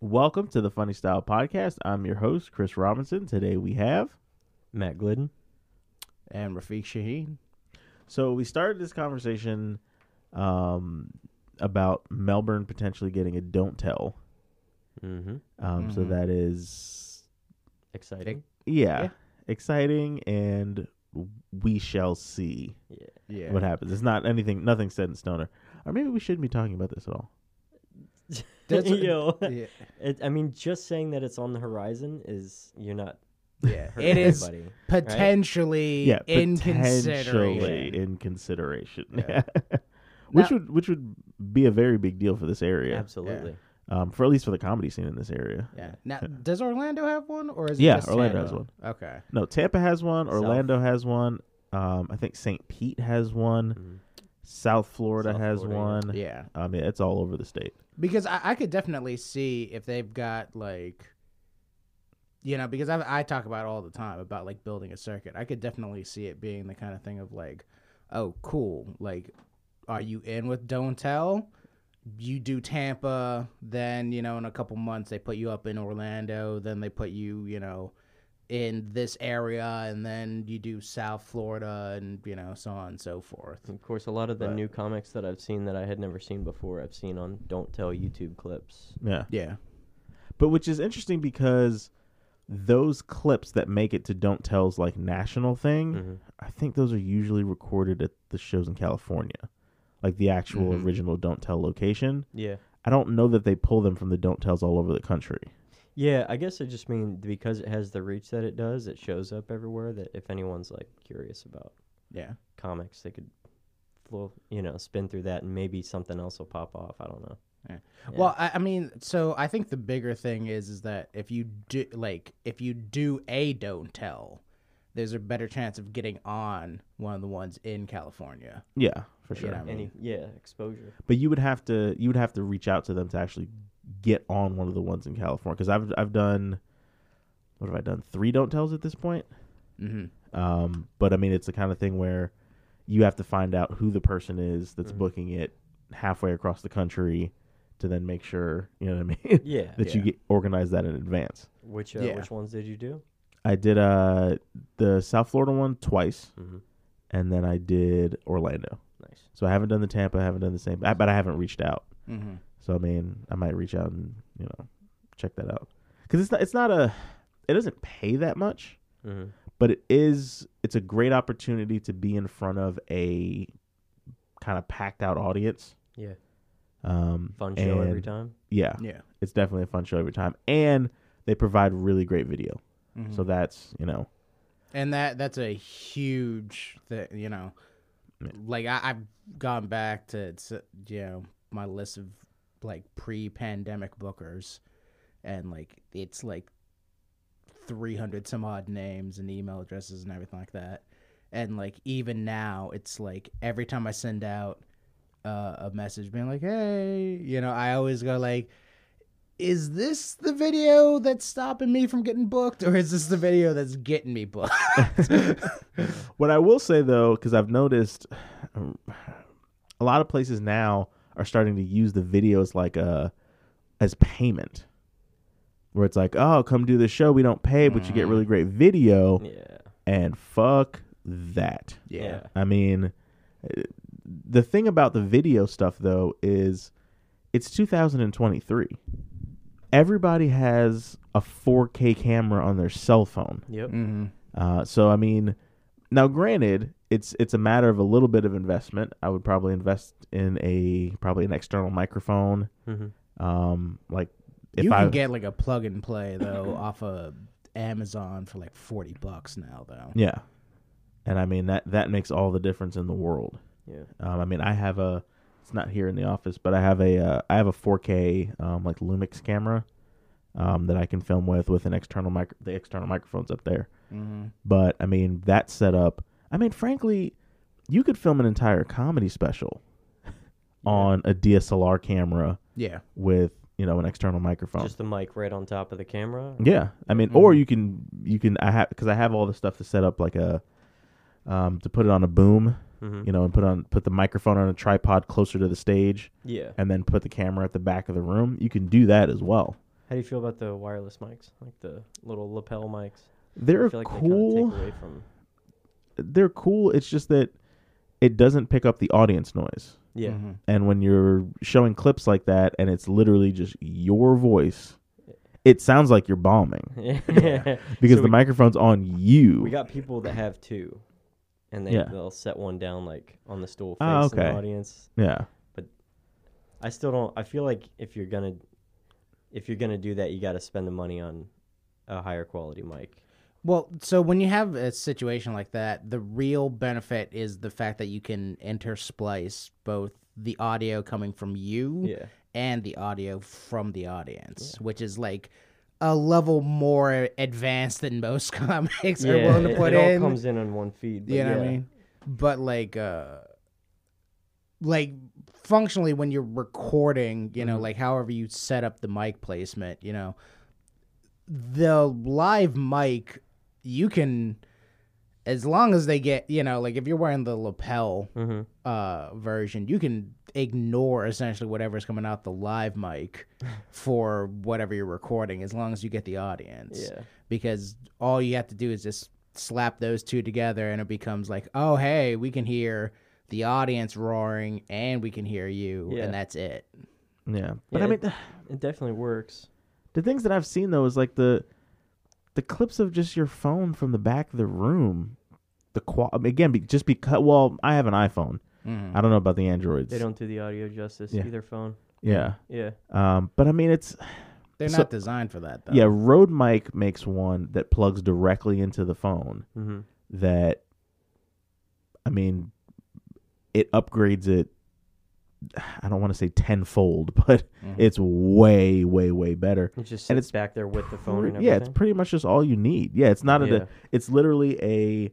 Welcome to the Funny Style Podcast. I'm your host, Chris Robinson. Today we have. Matt Glidden. and Rafiq Shaheen. So we started this conversation um, about Melbourne potentially getting a don't tell. Mm-hmm. Um, So Mhm. that is, Exciting. yeah, Yeah. exciting, and we shall see Yeah. Yeah. what happens. It's not anything, nothing set in stone. Or, or maybe we shouldn't be talking about this at all. That's- Yo, yeah. it, I mean, just saying that it's on the horizon is you're not. Yeah. It is anybody. potentially Yeah, in potentially consideration. in consideration. Yeah. which Now- would which would be a very big deal for this area. Absolutely. Um, for at least for the comedy scene in this area. Yeah. Now, does Orlando have one, or is it Yeah, just Orlando Tampa? has one. Okay. No, Tampa has one. South. Orlando has one. Um, I think St. Pete has one. Mhm. South Florida South has Florida, one. Yeah, I mean, it's all over the state. Because I, I could definitely see if they've got like, you know, because I I talk about all the time about like building a circuit. I could definitely see it being the kind of thing of like, oh, cool. Like, are you in with Don't Tell? You do Tampa, then you know in a couple months they put you up in Orlando, then they put you, you know, in this area, and then you do South Florida, and you know so on and so forth. Of course, a lot of the But- new comics that I've seen that I had never seen before, I've seen on Don't Tell YouTube clips. Yeah. Yeah, But which is interesting because those clips that make it to Don't Tell's like national thing, Mhm. I think those are usually recorded at the shows in California. Like the actual Mhm. original Don't Tell location. Yeah. I don't know that they pull them from the Don't Tells all over the country. Yeah, I guess I just mean because it has the reach that it does, it shows up everywhere. That if anyone's like curious about yeah. comics, they could, flow, you know, spin through that, and maybe something else will pop off. I don't know. Yeah. Yeah. Well, I, I mean, so I think the bigger thing is is that if you do like if you do a don't tell, there's a better chance of getting on one of the ones in California. Yeah, for You sure. know, I mean- any yeah exposure. But you would have to you would have to reach out to them to actually get on one of the ones in California because I've I've done what have I done three don't tells at this point. Mm-hmm. Um, but I mean it's the kind of thing where you have to find out who the person is that's Mhm. booking it halfway across the country to then make sure you know what I mean Yeah. that you get organize that in advance. Which uh, Yeah. which ones did you do? I did uh the South Florida one twice, Mm-hmm. and then I did Orlando. Nice. So I haven't done the Tampa, I haven't done the same, but I haven't reached out. Mm-hmm. So I mean, I might reach out and you know check that out because it's not it's not a it doesn't pay that much, Mm-hmm. but it is it's a great opportunity to be in front of a kind of packed out audience. Yeah. Um, Fun show every time. Yeah, Yeah. it's definitely a fun show every time, and they provide really great video. Mhm. So that's you know and that that's a huge thing. You know, Yeah. like I, I've gone back to it's, you know my list of like pre-pandemic bookers, and like it's like three hundred some odd names and email addresses and everything like that. And like even now, it's like every time I send out uh, a message being like, "Hey," you know, I always go like. Is this the video that's stopping me from getting booked, or is this the video that's getting me booked? What I will say though, because I've noticed um, a lot of places now are starting to use the videos like a as payment, where it's like, oh, come do the show, we don't pay, but you get Mhm. really great video, Yeah. and fuck that. Yeah. I mean, uh, the thing about the video stuff though is it's 2023. Everybody has a 4K camera on their cell phone. Yep. Mm-hmm. Uh, so I mean, now granted, it's it's a matter of a little bit of investment. I would probably invest in a probably an external microphone. Mm-hmm. Um, like if you I can get like a plug and play though off of Amazon for like forty bucks now though. yeah, and I mean that that makes all the difference in the world. Yeah. Um, I mean, I have a it's not here in the office, but I have a uh, I have a 4K um, like Lumix camera um, that I can film with with an external mic the external microphones up there. Mm-hmm. But I mean that setup. I mean, frankly, you could film an entire comedy special on a DSLR camera Yeah. with you know an external microphone. Just the mic right on top of the camera. yeah, I mean, or you can you can I have because I have all the stuff to set up like a um, to put it on a boom, Mm-hmm. you know, and put on put the microphone on a tripod closer to the stage, Yeah. and then put the camera at the back of the room. You can do that as well. How do you feel about the wireless mics, like the little lapel mics? They're I feel like they cool. kind of take away from. They're cool. It's just that it doesn't pick up the audience noise. Yeah, Mhm. And when you're showing clips like that and it's literally just your voice, it sounds like you're bombing yeah. because So the we- microphone's on you. We got people that have two, and they Yeah. they'll set one down like on the stool Oh, facing okay. the audience. yeah. But I still don't. I feel like if you're gonna, if you're gonna do that, you got to spend the money on a higher quality mic. Well, so when you have a situation like that, the real benefit is the fact that you can intersplice both the audio coming from you Yeah, and the audio from the audience, which is like a level more advanced than most comics are willing to it, put it all in. comes in on one feed. But you know yeah. what I mean? But like uh like functionally when you're recording, you know, Mhm. like however you set up the mic placement, you know, the live mic you can as long as they get, you know, like if you're wearing the lapel Mm-hmm. uh version, you can ignore essentially whatever's coming out the live mic for whatever you're recording as long as you get the audience Yeah, because all you have to do is just slap those two together and it becomes like oh hey we can hear the audience roaring and we can hear you Yeah. and that's it Yeah. But Yeah, I mean, it definitely works. the things that I've seen though is like the the clips of just your phone from the back of the room. The qual again, be, just because. Well, I have an iPhone. I don't know about the Androids. They don't do the audio justice Yeah. either phone. Yeah. Yeah, Um. But I mean, it's they're So- not designed for that though yeah. Rode Mic makes one that plugs directly into the phone. mm-hmm. That, I mean, it upgrades it. I don't want to say tenfold, but Mhm. it's way, way, way better. it just And it's back there with the phone Pre- and everything. yeah, it's pretty much just all you need. Yeah, it's not a. It's literally a.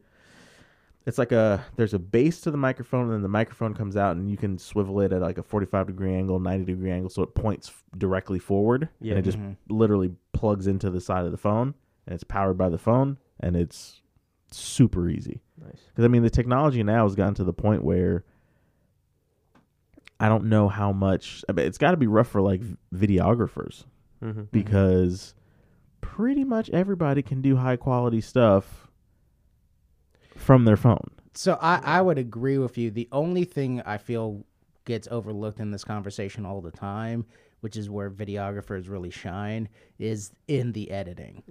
It's like a. There's a base to the microphone, and then the microphone comes out, and you can swivel it at like a 45 degree angle, 90 degree angle, so it points f- directly forward. Yeah. and it just Mhm. literally plugs into the side of the phone, and it's powered by the phone, and it's super easy. nice. Because I mean, the technology now has gotten to the point where I don't know how much. I mean, it's got to be rough for like videographers Mm-hmm. because pretty much everybody can do high quality stuff from their phone. so I, I would agree with you the only thing i feel gets overlooked in this conversation all the time which is where videographers really shine is in the editing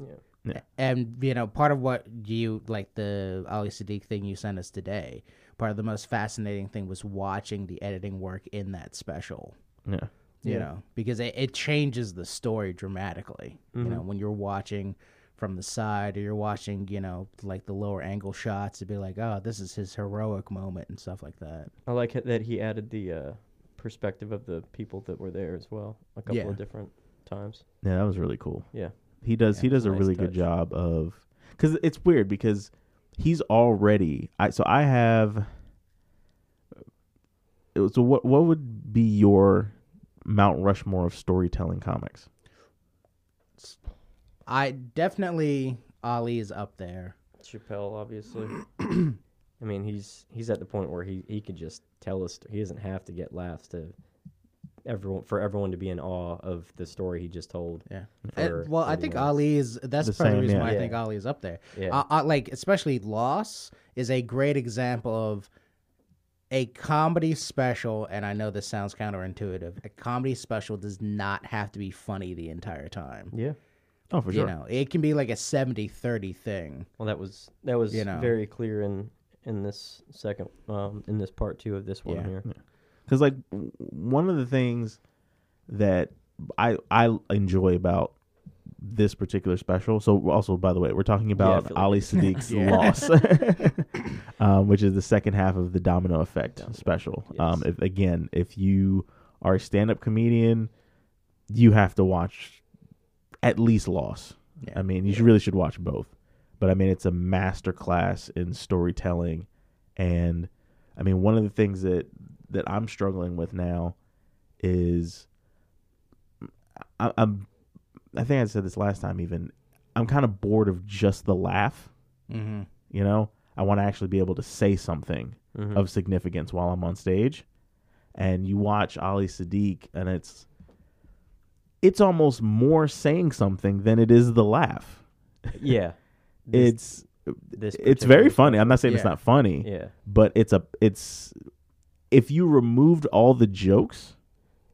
Yeah. and you know part of what you like the ali siddiq thing you sent us today part of the most fascinating thing was watching the editing work in that special Yeah. you Yeah. know because it, it changes the story dramatically you know Mhm. when you're watching from the side or you're watching you know like the lower angle shots to be like oh this is his heroic moment and stuff like that I like that he added the uh, perspective of the people that were there as well, a couple Yeah. of different times. Yeah, that was really cool. Yeah. He does Yeah, he does a nice really good job of cuz it's weird because he's already I so I have so what what would be your Mount Rushmore of storytelling comics? i definitely ali is up there Chappelle, obviously. I mean, he's he's at the point where he he could just tell us. He doesn't have to get laughs to everyone for everyone to be in awe of the story he just told. yeah for And- well i think minutes. ali is that's The part of the same, reason yeah. why i Yeah. think ali is up there Yeah, I, I, like especially loss is a great example of a comedy special and i know this sounds counterintuitive a comedy special does not have to be funny the entire time yeah. Oh, for you sure. know it can be like a 70-30 thing Well, that was that was You know. very clear in in this second um in this part two of this one Yeah. here. Cuz like one of the things that I I enjoy about this particular special. So also by the way, we're talking about like Ali. Siddiq's loss. um, which is the second half of the Domino Effect Domino special. Effect, Um, if, again, if you are a stand-up comedian, you have to watch at least Loss. Yeah. I mean, you should, really should watch both. But I mean, it's a master class in storytelling, and I mean, one of the things that that I'm struggling with now is I, I'm. I think I said this last time. Even I'm kind of bored of just the laugh. mm-hmm. You know, I want to actually be able to say something Mhm. of significance while I'm on stage. And you watch Ali Siddiq, and it's it's almost more saying something than it is the laugh. Yeah. This, It's this it's very funny. I'm not saying it's not funny, Yeah. but it's a it's if you removed all the jokes,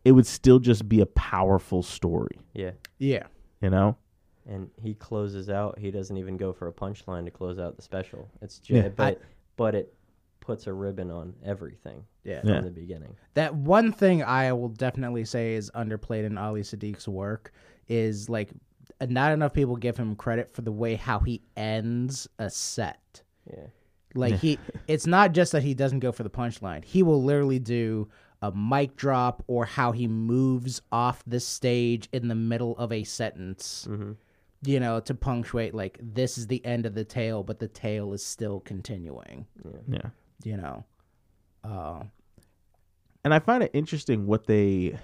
it would still just be a powerful story, Yeah. Yeah. you know? And he closes out. He doesn't even go for a punchline to close out the special. It's just, Yeah. but but it puts a ribbon on everything Yeah. from Yeah. the beginning. That one thing I will definitely say is underplayed in Ali Siddiq's work is like not enough people give him credit for the way how he ends a set. Yeah. Like he it's not just that he doesn't go for the punchline. He will literally do a mic drop or how he moves off the stage in the middle of a sentence. Mm-hmm. You know, to punctuate like this is the end of the tale, but the tale is still continuing. Yeah. You know. Uh and I find it interesting what they.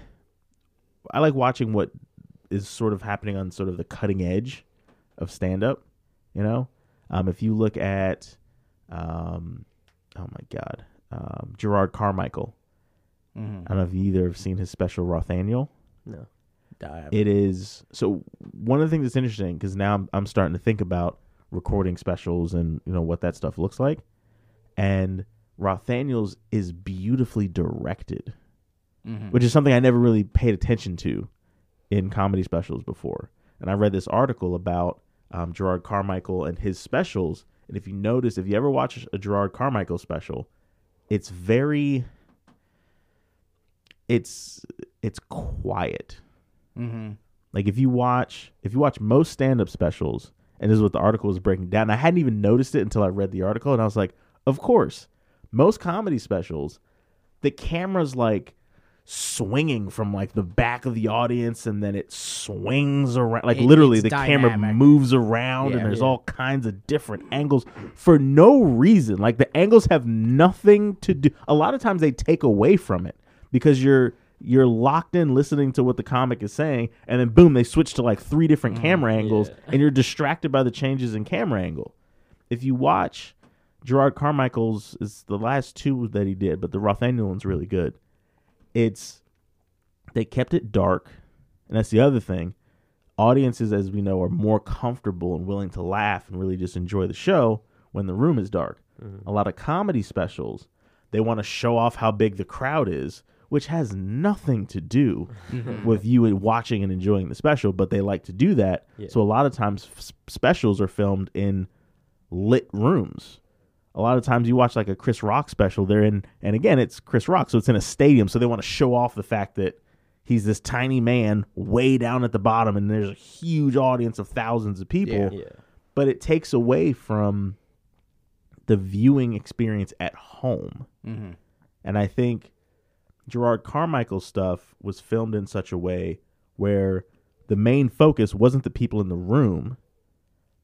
I like watching what is sort of happening on sort of the cutting edge of stand up. You know, um, if you look at, um, oh my god, um, Jerrod Carmichael. mhm. I don't know if you either have seen his special Rothaniel. No. I- It is so one of the things that's interesting because now I'm, I'm starting to think about recording specials and you know what that stuff looks like, and Rothaniel's is beautifully directed mhm. which is something I never really paid attention to in comedy specials before. And I read this article about um, Jerrod Carmichael and his specials. And if you notice, if you ever watch a Jerrod Carmichael special, it's very, it's it's quiet. Mhm. Like if you watch if you watch most stand up specials, and this is what the article was breaking down. I hadn't even noticed it until I read the article, and I was like, of course, most comedy specials, the camera's like swinging from like the back of the audience, and then it swings around. Like It- literally, the camera moves around, Yeah. and there's Yeah. all kinds of different angles for no reason. Like the angles have nothing to do. A lot of times they take away from it because you're you're locked in listening to what the comic is saying and then boom they switch to like three different mm, camera angles yeah. and you're distracted by the changes in camera angle if you watch jerrod carmichael's is the last two that he did but the rothaniel one's really good it's they kept it dark and that's the other thing. Audiences as we know are more comfortable and willing to laugh and really just enjoy the show when the room is dark. Mm-hmm. A lot of comedy specials they want to show off how big the crowd is which has nothing to do mm-hmm. with you watching and enjoying the special but they like to do that. Yeah. so a lot of times f- specials are filmed in lit rooms a lot of times you watch like a Chris Rock special, they're in, and again, it's Chris Rock, so it's in a stadium, so they want to show off the fact that he's this tiny man way down at the bottom, and there's a huge audience of thousands of people. Yeah. But it takes away from the viewing experience at home. Mhm. And I think Jerrod Carmichael's stuff was filmed in such a way where the main focus wasn't the people in the room.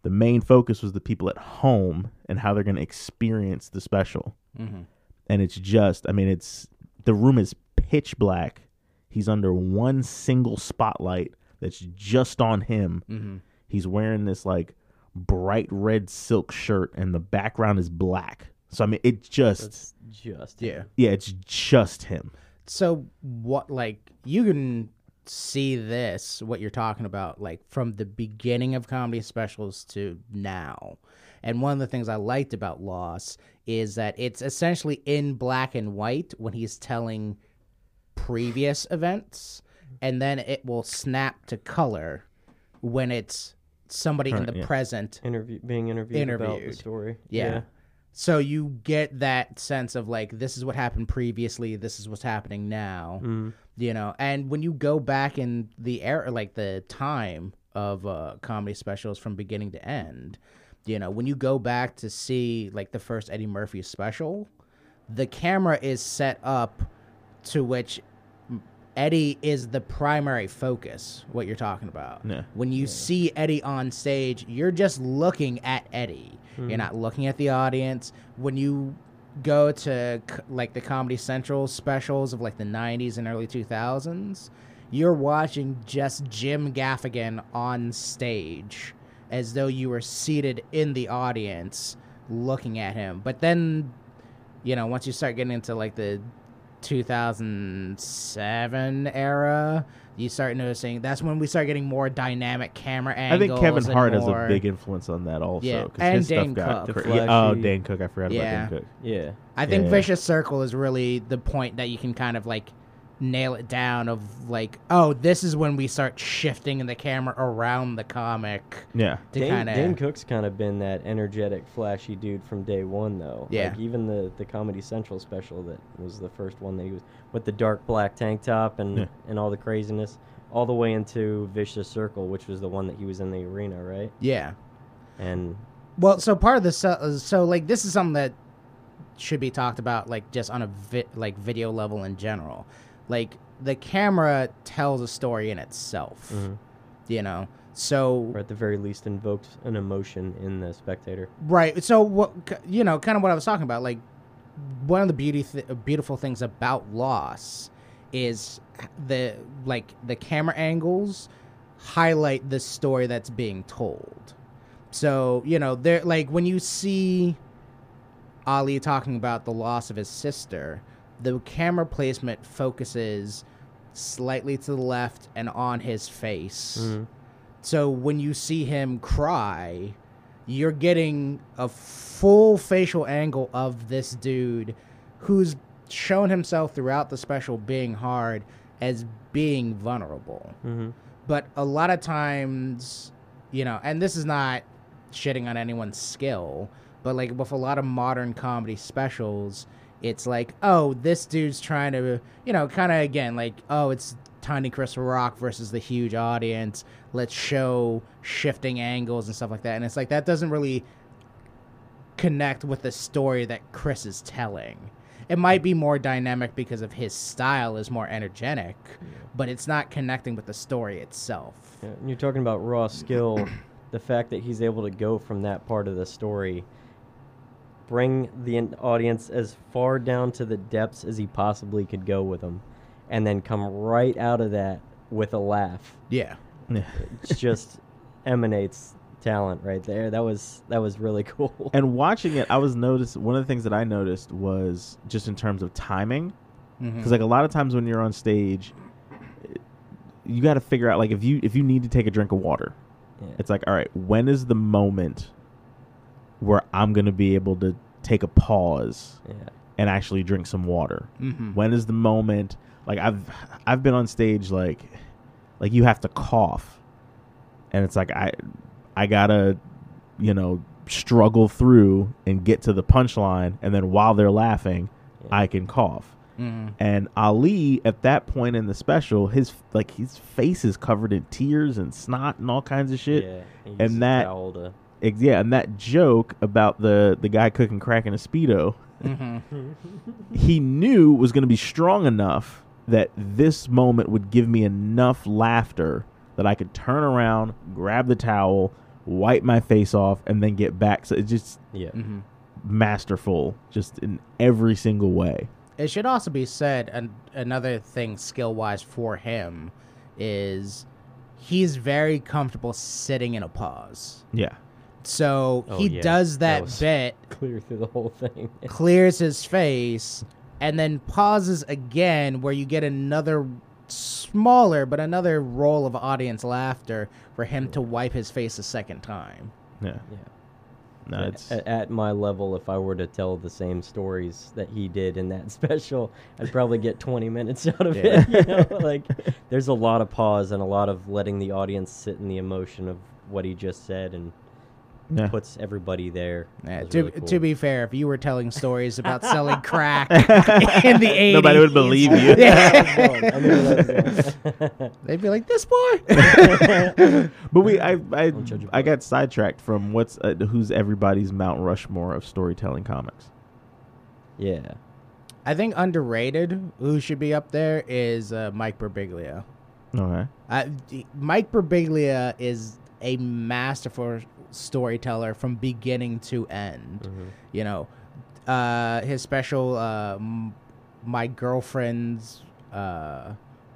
The main focus was the people at home and how they're going to experience the special. Mhm. And it's just, I mean, it's the room is pitch black. He's under one single spotlight that's just on him. Mhm. He's wearing this like bright red silk shirt and the background is black. So I mean, it just That's just Yeah. yeah, it's just him. So what like you can see this what you're talking about like from the beginning of comedy specials to now. And one of the things I liked about Loss is that it's essentially in black and white when he's telling previous events and then it will snap to color when it's somebody in the yeah. present interview being interviewed, about the Interviewed. story. Yeah. So you get that sense of like this is what happened previously, this is what's happening now. Mhm. You know, and when you go back in the era like the time of uh comedy specials from beginning to end, you know, when you go back to see like the first Eddie Murphy special, the camera is set up to which Eddie is the primary focus, what you're talking about. Yeah. When you see Eddie on stage, you're just looking at Eddie. Hmm. You're not looking at the audience. When you go to like the Comedy Central specials of like the 90s and early 2000s, you're watching just Jim Gaffigan on stage as though you were seated in the audience looking at him. But then, you know, once you start getting into like the 2007 era, you start noticing that's when we start getting more dynamic camera angles. I think Kevin and Hart has a big influence on that also. Yeah, 'cause and his stuff Dane got Cook. The yeah, oh, flashy- Dane Cook. I forgot Yeah. about Dane Cook. Yeah. I think Yeah. Vicious Circle is really the point that you can kind of like nail it down of like, oh, this is when we start shifting in the camera around the comic Yeah. to Dane, kind Dane of Cook's kind of been that energetic, flashy dude from day one, though. Yeah. Like even the the Comedy Central special that was the first one that he was with the dark black tank top and Yeah. and all the craziness, all the way into Vicious Circle, which was the one that he was in the arena, right? yeah. And Well, so part of the so, uh, so like this is something that should be talked about like just on a vi- like video level in general. Like the camera tells a story in itself, mhm, you know. So or at the very least invokes an emotion in the spectator. Right. So what you know, kind of what I was talking about, like one of the beauty th- beautiful things about Loss is the like the camera angles highlight the story that's being told. So, you know, there like when you see Ali talking about the loss of his sister, the camera placement focuses slightly to the left and on his face. Mhm. So when you see him cry, you're getting a full facial angle of this dude who's shown himself throughout the special being hard as being vulnerable. Mm-hmm. But a lot of times, you know, and this is not shitting on anyone's skill, but like with a lot of modern comedy specials, it's like, oh, this dude's trying to, you know, kind of again, like, oh, it's Tiny Chris Rock versus the huge audience. Let's show shifting angles and stuff like that. And it's like, that doesn't really connect with the story that Chris is telling. It might be more dynamic because of his style is more energetic, but it's not connecting with the story itself. Yeah, you're talking about raw skill, the fact that he's able to go from that part of the story, bring the audience as far down to the depths as he possibly could go with them, and then come right out of that with a laugh. Yeah. Yeah. It just emanates talent right there. That was that was really cool. And watching it, I was noticed one of the things that I noticed was just in terms of timing, mm-hmm. because like a lot of times when you're on stage, you got to figure out like if you if you need to take a drink of water, Yeah. it's like all right, when is the moment where I'm gonna be able to take a pause yeah. and actually drink some water? Mhm. When is the moment? Like I've I've been on stage like like you have to cough, and it's like I I gotta you know struggle through and get to the punchline, and then while they're laughing, Yeah. I can cough. Mhm. And Ali, at that point in the special, his like his face is covered in tears and snot and all kinds of shit. Yeah, and that- towel to- Ex- Yeah, and that joke about the the guy cooking crack in a speedo, Mhm. he knew was going to be strong enough that this moment would give me enough laughter that I could turn around, grab the towel, wipe my face off, and then get back. So it's just yeah. Mhm. masterful, just in every single way. It should also be said, and another thing skill wise for him is he's very comfortable sitting in a pause. Yeah, So Oh, he yeah. does That that, bit, Clear through the whole thing. clears his face, and then pauses again, where you get another smaller but another roll of audience laughter for him to wipe his face a second time. yeah. yeah. No, at, it's at- at my level, if I were to tell the same stories that he did in that special, I'd probably get 20 minutes out of Yeah. it. You know, like there's a lot of pause and a lot of letting the audience sit in the emotion of what he just said and yeah. puts everybody there. Yeah, to, really cool. to be fair, if you were telling stories about selling crack in the 80s, Nobody would believe you. I knew where that was going. they'd be like, "This boy." But we, I, I, Don't judge a I book. got sidetracked from what's uh, who's everybody's Mount Rushmore of storytelling comics. yeah. I think underrated, who should be up there, is uh, Mike Birbiglia. Okay. Uh, Mike Birbiglia is a masterful storyteller from beginning to end. Mhm. You know, uh, his special, uh, M- my girlfriend's uh,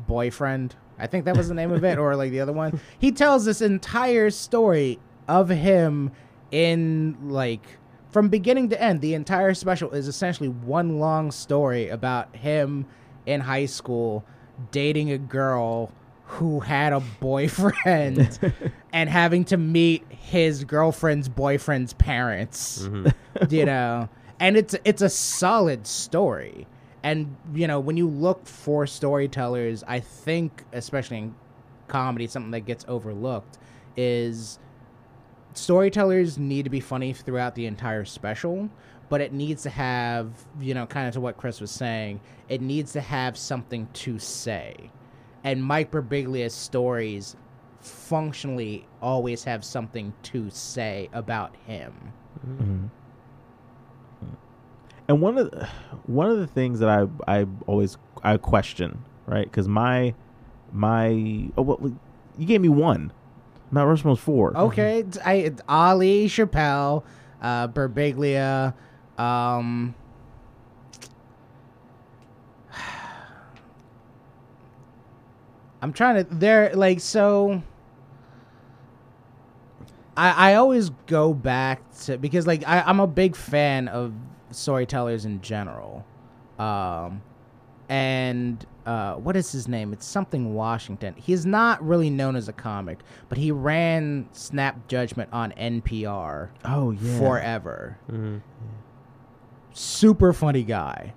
boyfriend. I think that was the name of it, or like the other one. He tells this entire story of him in like from beginning to end, the entire special is essentially one long story about him in high school dating a girl who had a boyfriend and having to meet his girlfriend's boyfriend's parents. Mm-hmm. You know, and it's it's a solid story. And you know, when you look for storytellers, I think especially in comedy something that gets overlooked is storytellers need to be funny throughout the entire special, but it needs to have, you know, kind of to what Chris was saying, it needs to have something to say. And Mike Birbiglia's stories functionally always have something to say about him. Mhm. And one of the, one of the things that I I always I question right because my my oh well you gave me one Mount Rushmore's four Okay, it's- I Ali Chappelle, uh, Birbiglia, um, I'm trying to. They're like so. I I always go back to because like I I'm a big fan of storytellers in general, um, and uh, what is his name? It's something Washington. He's not really known as a comic, but he ran Snap Judgment on NPR oh yeah forever. Mhm. Super funny guy.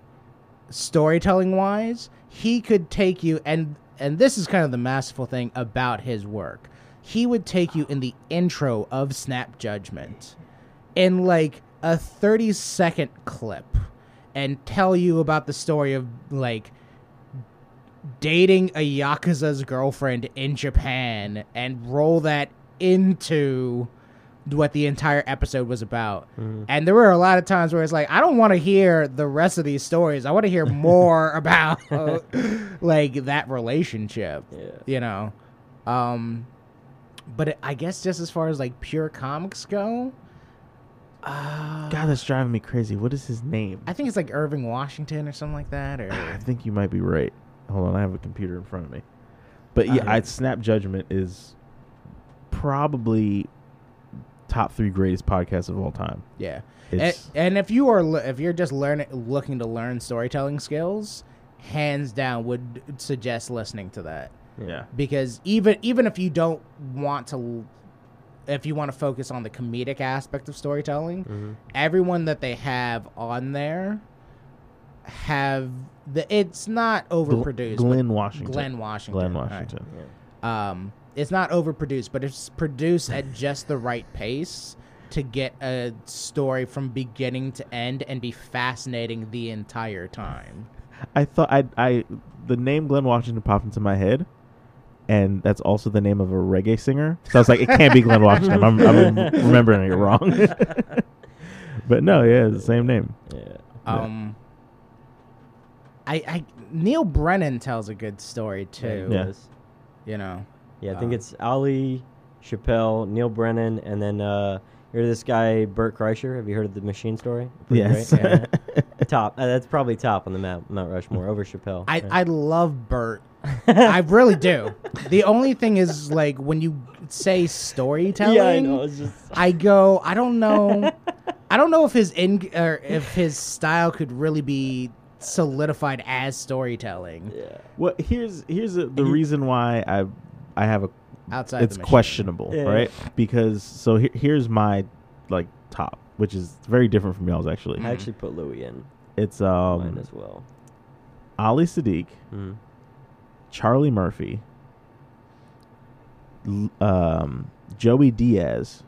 Storytelling wise, he could take you and and this is kind of the masterful thing about his work. He would take you in the intro of Snap Judgment in like a 30 second clip and tell you about the story of like dating a yakuza's girlfriend in Japan and roll that into what the entire episode was about. And there were a lot of times where it's like, I don't want to hear the rest of these stories. I want to hear more about like that relationship. Yeah. You know. Um but it, I guess just as far as like pure comics go, uh, God that's driving me crazy what is his name I think it's like Irving Washington or something like that or I think you might be right hold on I have a computer in front of me but yeah Uh, I Snap Judgment is probably top three greatest podcasts of all time Yeah. And, and if you are le- if you're just learning looking to learn storytelling skills, hands down would suggest listening to that yeah because even even if you don't want to if you want to focus on the comedic aspect of storytelling, Mhm. everyone that they have on there have the it's not overproduced. Glenn Washington Glenn Washington. Glenn All right. Washington um, it's not overproduced, but it's produced at just the right pace to get a story from beginning to end and be fascinating the entire time. I thought I I the name Glenn Washington popped into my head, and that's also the name of a reggae singer. So I was like, it can't be Glenn Washington. I'm, I'm remembering it wrong. but no, yeah, it's the same name. Yeah. Yeah. Um, I, I Neil Brennan tells a good story too. he Yeah. You know, Yeah, I think Um, it's Ali, Chappelle, Neil Brennan, and then uh, you're this guy Bert Kreischer. Have you heard of the Machine Story? Pretty Yes. great. Yeah. top. Uh, that's probably top on the map, Mount Rushmore over Chappelle. I Yeah. I love Bert. I really do. The only thing is like when you say storytelling. yeah, I know. It's just I go. I don't know. I don't know if his in or if his style could really be solidified as storytelling yeah. Well, here's here's the the He- reason why I I have a outside. it's the questionable, Yeah. right? Because so here, here's my like top, which is very different from y'all's actually. I actually put Louis in It's mine um as well. Ali Siddiq, Mhm. Charlie Murphy, l- um, Joey Diaz,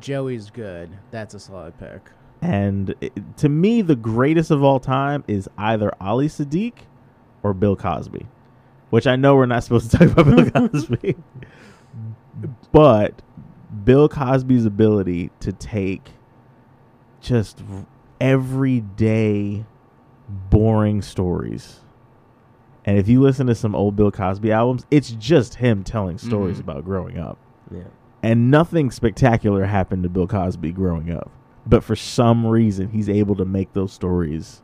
Joey's good. That's a solid pick. and it, to me, the greatest of all time is either Ali Siddiq or Bill Cosby, which I know we're not supposed to talk about Bill Cosby, but Bill Cosby's ability to take just everyday boring stories. And if you listen to some old Bill Cosby albums, it's just him telling stories Mhm. about growing up Yeah. and nothing spectacular happened to Bill Cosby growing up. But for some reason, he's able to make those stories.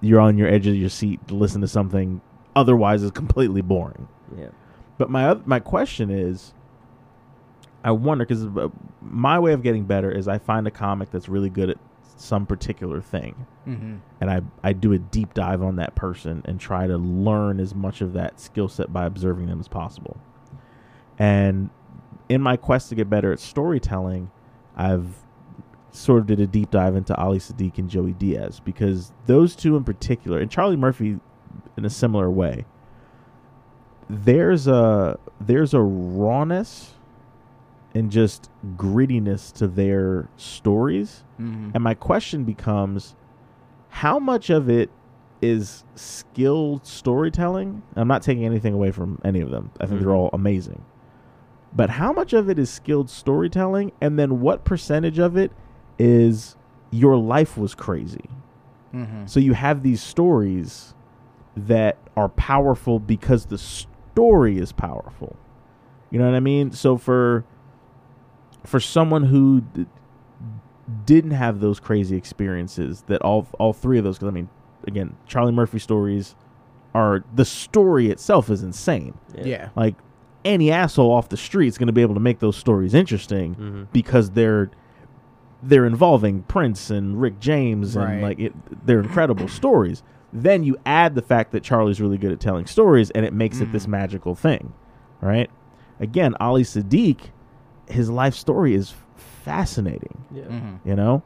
You're on your edge of your seat to listen to something otherwise is completely boring. Yeah. But my my question is, I wonder because my way of getting better is I find a comic that's really good at some particular thing Mm-hmm. and I, I do a deep dive on that person and try to learn as much of that skill set by observing them as possible. And in my quest to get better at storytelling, I've sort of did a deep dive into Ali Siddiq and Joey Diaz because those two in particular, and Charlie Murphy in a similar way, there's a there's a rawness and just grittiness to their stories. Mm-hmm. And my question becomes how much of it is skilled storytelling? I'm not taking anything away from any of them. I think they're Mhm. all amazing. But how much of it is skilled storytelling? And then what percentage of it is your life was crazy? Mm-hmm. So you have these stories that are powerful because the story is powerful. You know what I mean? So for for someone who d- didn't have those crazy experiences, that all all three of those, because I mean, again, Charlie Murphy stories are the story itself is insane. Yeah. Like any asshole off the street is going to be able to make those stories interesting hmm because they're they're involving Prince and Rick James and like it, they're incredible stories. Then you add the fact that Charlie's really good at telling stories, and it makes it this Mhm. magical thing, right? Again, Ali Siddiq, his life story is fascinating. Yeah. Mm-hmm. You know,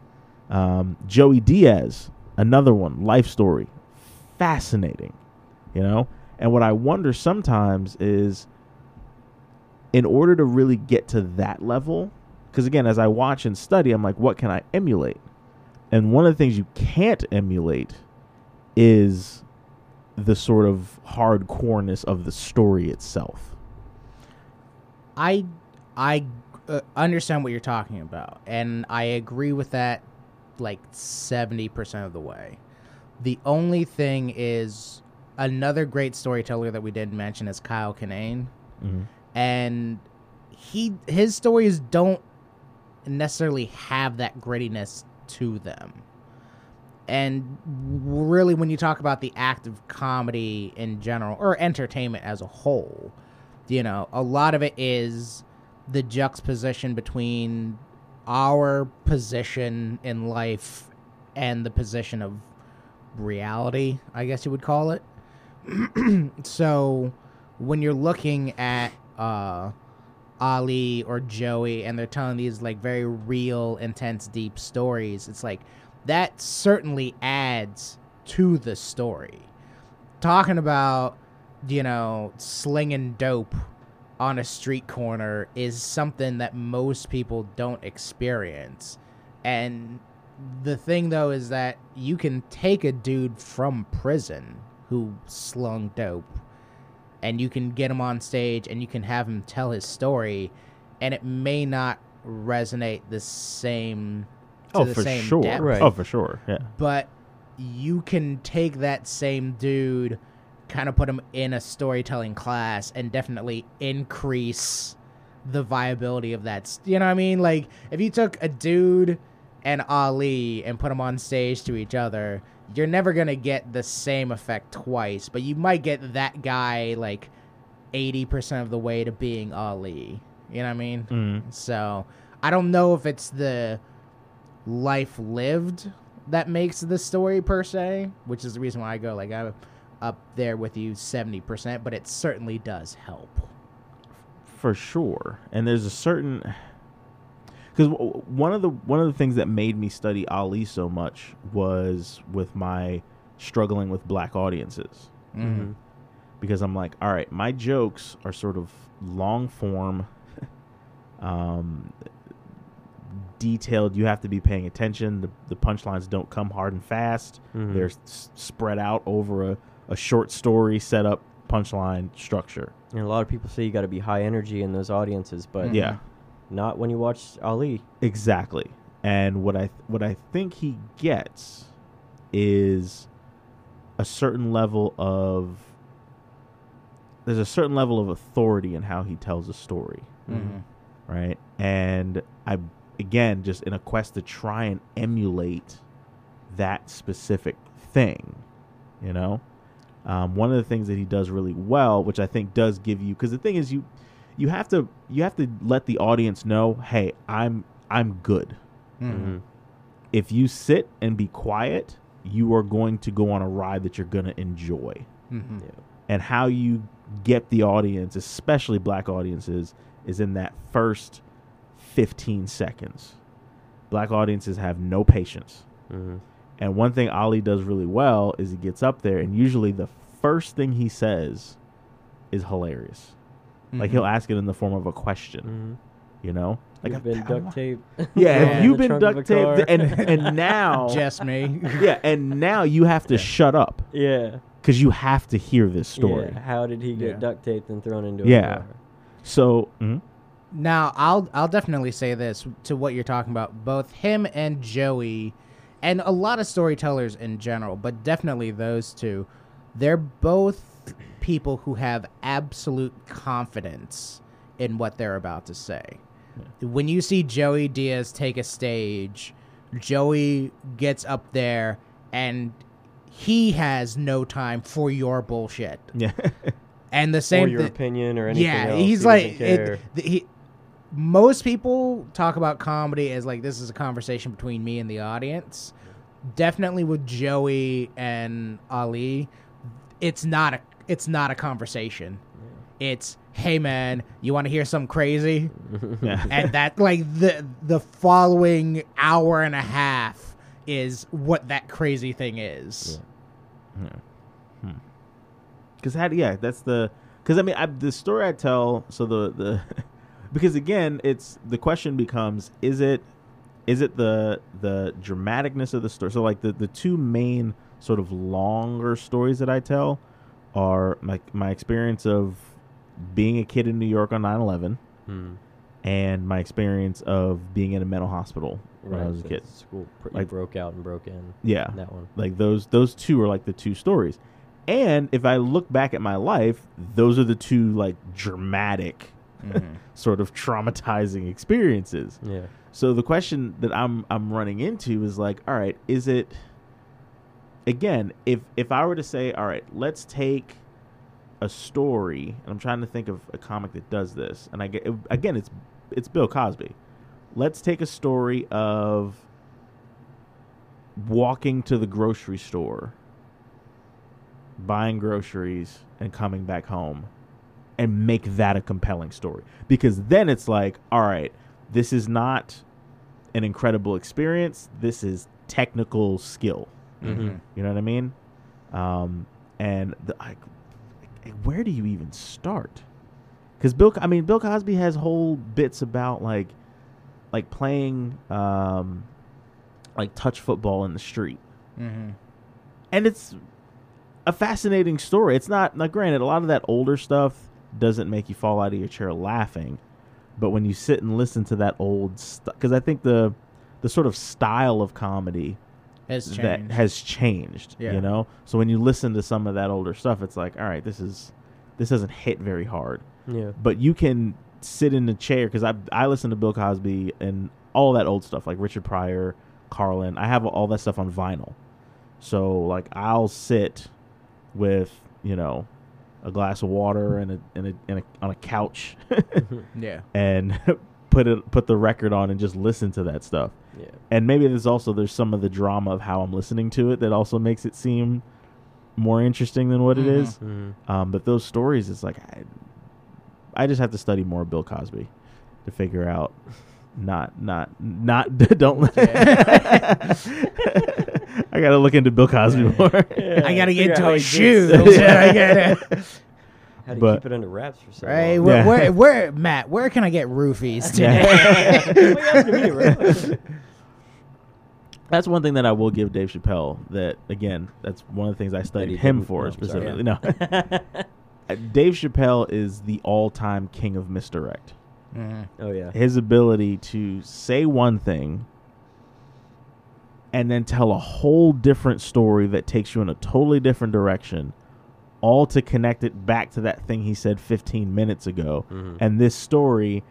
um, Joey Diaz, another one, life story, fascinating. You know, and what I wonder sometimes is, in order to really get to that level, because again, as I watch and study, I'm like, what can I emulate? And one of the things you can't emulate is the sort of hardcoreness of the story itself. I I uh, understand what you're talking about, and I agree with that like seventy percent of the way. The only thing is another great storyteller that we didn't mention is Kyle Kinane, Mm-hmm. and he his stories don't necessarily have that grittiness to them. And really, when you talk about the act of comedy in general, or entertainment as a whole, you know, a lot of it is the juxtaposition between our position in life and the position of reality, I guess you would call it. so when you're looking at uh, Ali or Joey and they're telling these like very real, intense, deep stories, it's like that certainly adds to the story. Talking about, you know, slinging dope on a street corner is something that most people don't experience. And the thing though is that you can take a dude from prison who slung dope and you can get him on stage and you can have him tell his story and it may not resonate the same Oh, the for same sure. depth Right. Oh, for sure. Yeah. but you can take that same dude kind of put him in a storytelling class and definitely increase the viability of that st- you know what i mean like if you took a dude and ali and put them on stage to each other you're never gonna get the same effect twice but you might get that guy like 80% of the way to being ali you know what i mean Mm. so I don't know if it's the life lived that makes the story per se, which is the reason why I go like I'm up there with you seventy percent, but it certainly does help. for sure and there's a certain because one of the one of the things that made me study ali so much was with my struggling with black audiences Mm-hmm. because i'm like all right my jokes are sort of long form um detailed you have to be paying attention the, the punchlines don't come hard and fast Mhm. they're s- spread out over a, a short story setup punchline structure And a lot of people say you got to be high energy in those audiences, but Mhm. yeah not when you watch Ali. Exactly. And what I what I think he gets is a certain level of there's a certain level of authority in how he tells a story, Mhm. right? And I again just in a quest to try and emulate that specific thing, you know? Um, one of the things that he does really well, which I think does give you, because the thing is, you you have to you have to let the audience know, hey, I'm I'm good. Mhm. Mhm. if you sit and be quiet, you are going to go on a ride that you're going to enjoy. Mm-hmm. Yeah. And how you get the audience, especially black audiences, is in that first 15 seconds. Black audiences have no patience. hmm And one thing Ali does really well is he gets up there, and usually the first thing he says is hilarious. Mm-hmm. Like he'll ask it in the form of a question, hmm you know? Like You've been I- duct taped. Yeah, Yeah. if you've In the been duct taped, and and now, just me. yeah, and now you have to shut up yeah. because you have to hear this story. Yeah. How did he get Yeah. duct taped and thrown into a Yeah. car? So, mhm. Now, I'll I'll definitely say this to what you're talking about. Both him and Joey, and a lot of storytellers in general, but definitely those two, they're both people who have absolute confidence in what they're about to say. When you see Joey Diaz take a stage, Joey gets up there and he has no time for your bullshit. yeah, And the Or same your thi- opinion or anything yeah, else. he's he like it, th- he. Most people talk about comedy as like this is a conversation between me and the audience. Definitely with Joey and Ali, it's not a it's not a conversation. It's hey man, you want to hear something crazy? yeah. and that like the the following hour and a half is what that crazy thing is. Because hmm. how? Yeah, that's the. Because I mean, I, the story I tell. So the the. because again, it's the question becomes: Is it, is it the the dramaticness of the story? So like the the two main sort of longer stories that I tell are my my experience of being a kid in New York on 9/11 Hmm. and my experience of being in a mental hospital when I Right, was a kid. School pr- Like- broke out and broke in. Yeah. That one. Like those those two are like the two stories. And if I look back at my life, those are the two like dramatic Mhm. sort of traumatizing experiences. Yeah. So the question that I'm I'm running into is like, all right, is it again, if if I were to say, all right, let's take a story, and I'm trying to think of a comic that does this, and I get again, it's it's Bill Cosby. Let's take a story of walking to the grocery store, buying groceries, and coming back home, and make that a compelling story. Because then it's like, all right, this is not an incredible experience. This is technical skill. Mhm. You know what I mean? Um, and the, I, where do you even start? Because Bill, I mean, Bill Cosby has whole bits about like, like playing, um, like touch football in the street, Mhm. and it's a fascinating story. It's not like granted, a lot of that older stuff doesn't make you fall out of your chair laughing, but when you sit and listen to that old stuff, because I think the the sort of style of comedy Has that changed. has changed. Yeah. You know, so when you listen to some of that older stuff, it's like, all right, this is this doesn't hit very hard, Yeah. but you can sit in the chair because I I listen to Bill Cosby and all that old stuff like Richard Pryor, Carlin. I have all that stuff on vinyl, so like I'll sit with you know a glass of water and a and a, and a on a couch yeah. and put it put the record on and just listen to that stuff Yeah. and maybe there's also there's some of the drama of how I'm listening to it that also makes it seem more interesting than what it Mhm. is. hmm Um, but those stories, it's like I, I just have to study more Bill Cosby to figure out. Not, not, not. Don't. I gotta look into Bill Cosby more. I gotta get Figure out to how his he gets- shoes. I gotta, How do you But- keep it under wraps for so right? long? Where, Yeah. where, where, Matt? Where can I get roofies today? What you asking me, bro? That's one thing that I will give Dave Chappelle. That again, that's one of the things I he studied him didn't- for oh, sorry. specifically. No, Uh, Dave Chappelle is the all-time king of misdirect. Mhm. oh yeah. his ability to say one thing and then tell a whole different story that takes you in a totally different direction all to connect it back to that thing he said 15 minutes ago Mhm. and this story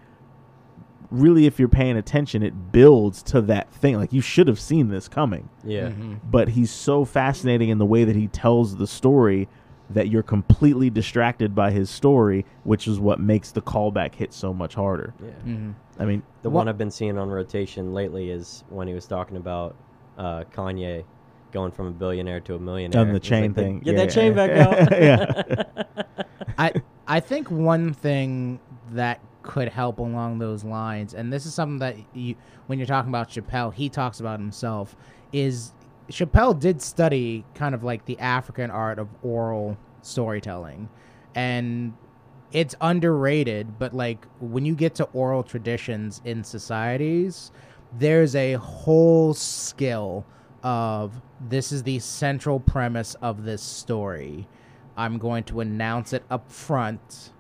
really if you're paying attention it builds to that thing like you should have seen this coming Yeah. Mhm. but he's so fascinating in the way that he tells the story that you're completely distracted by his story which is what makes the callback hit so much harder Yeah. Mhm. i mean The What- one I've been seeing on rotation lately is when he was talking about uh, Kanye going from a billionaire to a millionaire. Done the chain like, they- thing. Get Yeah, that chain yeah, back yeah. out. I I think one thing that could help along those lines, and this is something that you when you're talking about Chappelle, he talks about himself, is Chappelle did study kind of like the African art of oral storytelling. And it's underrated, but like when you get to oral traditions in societies, there's a whole skill of this is the central premise of this story. I'm going to announce it up front,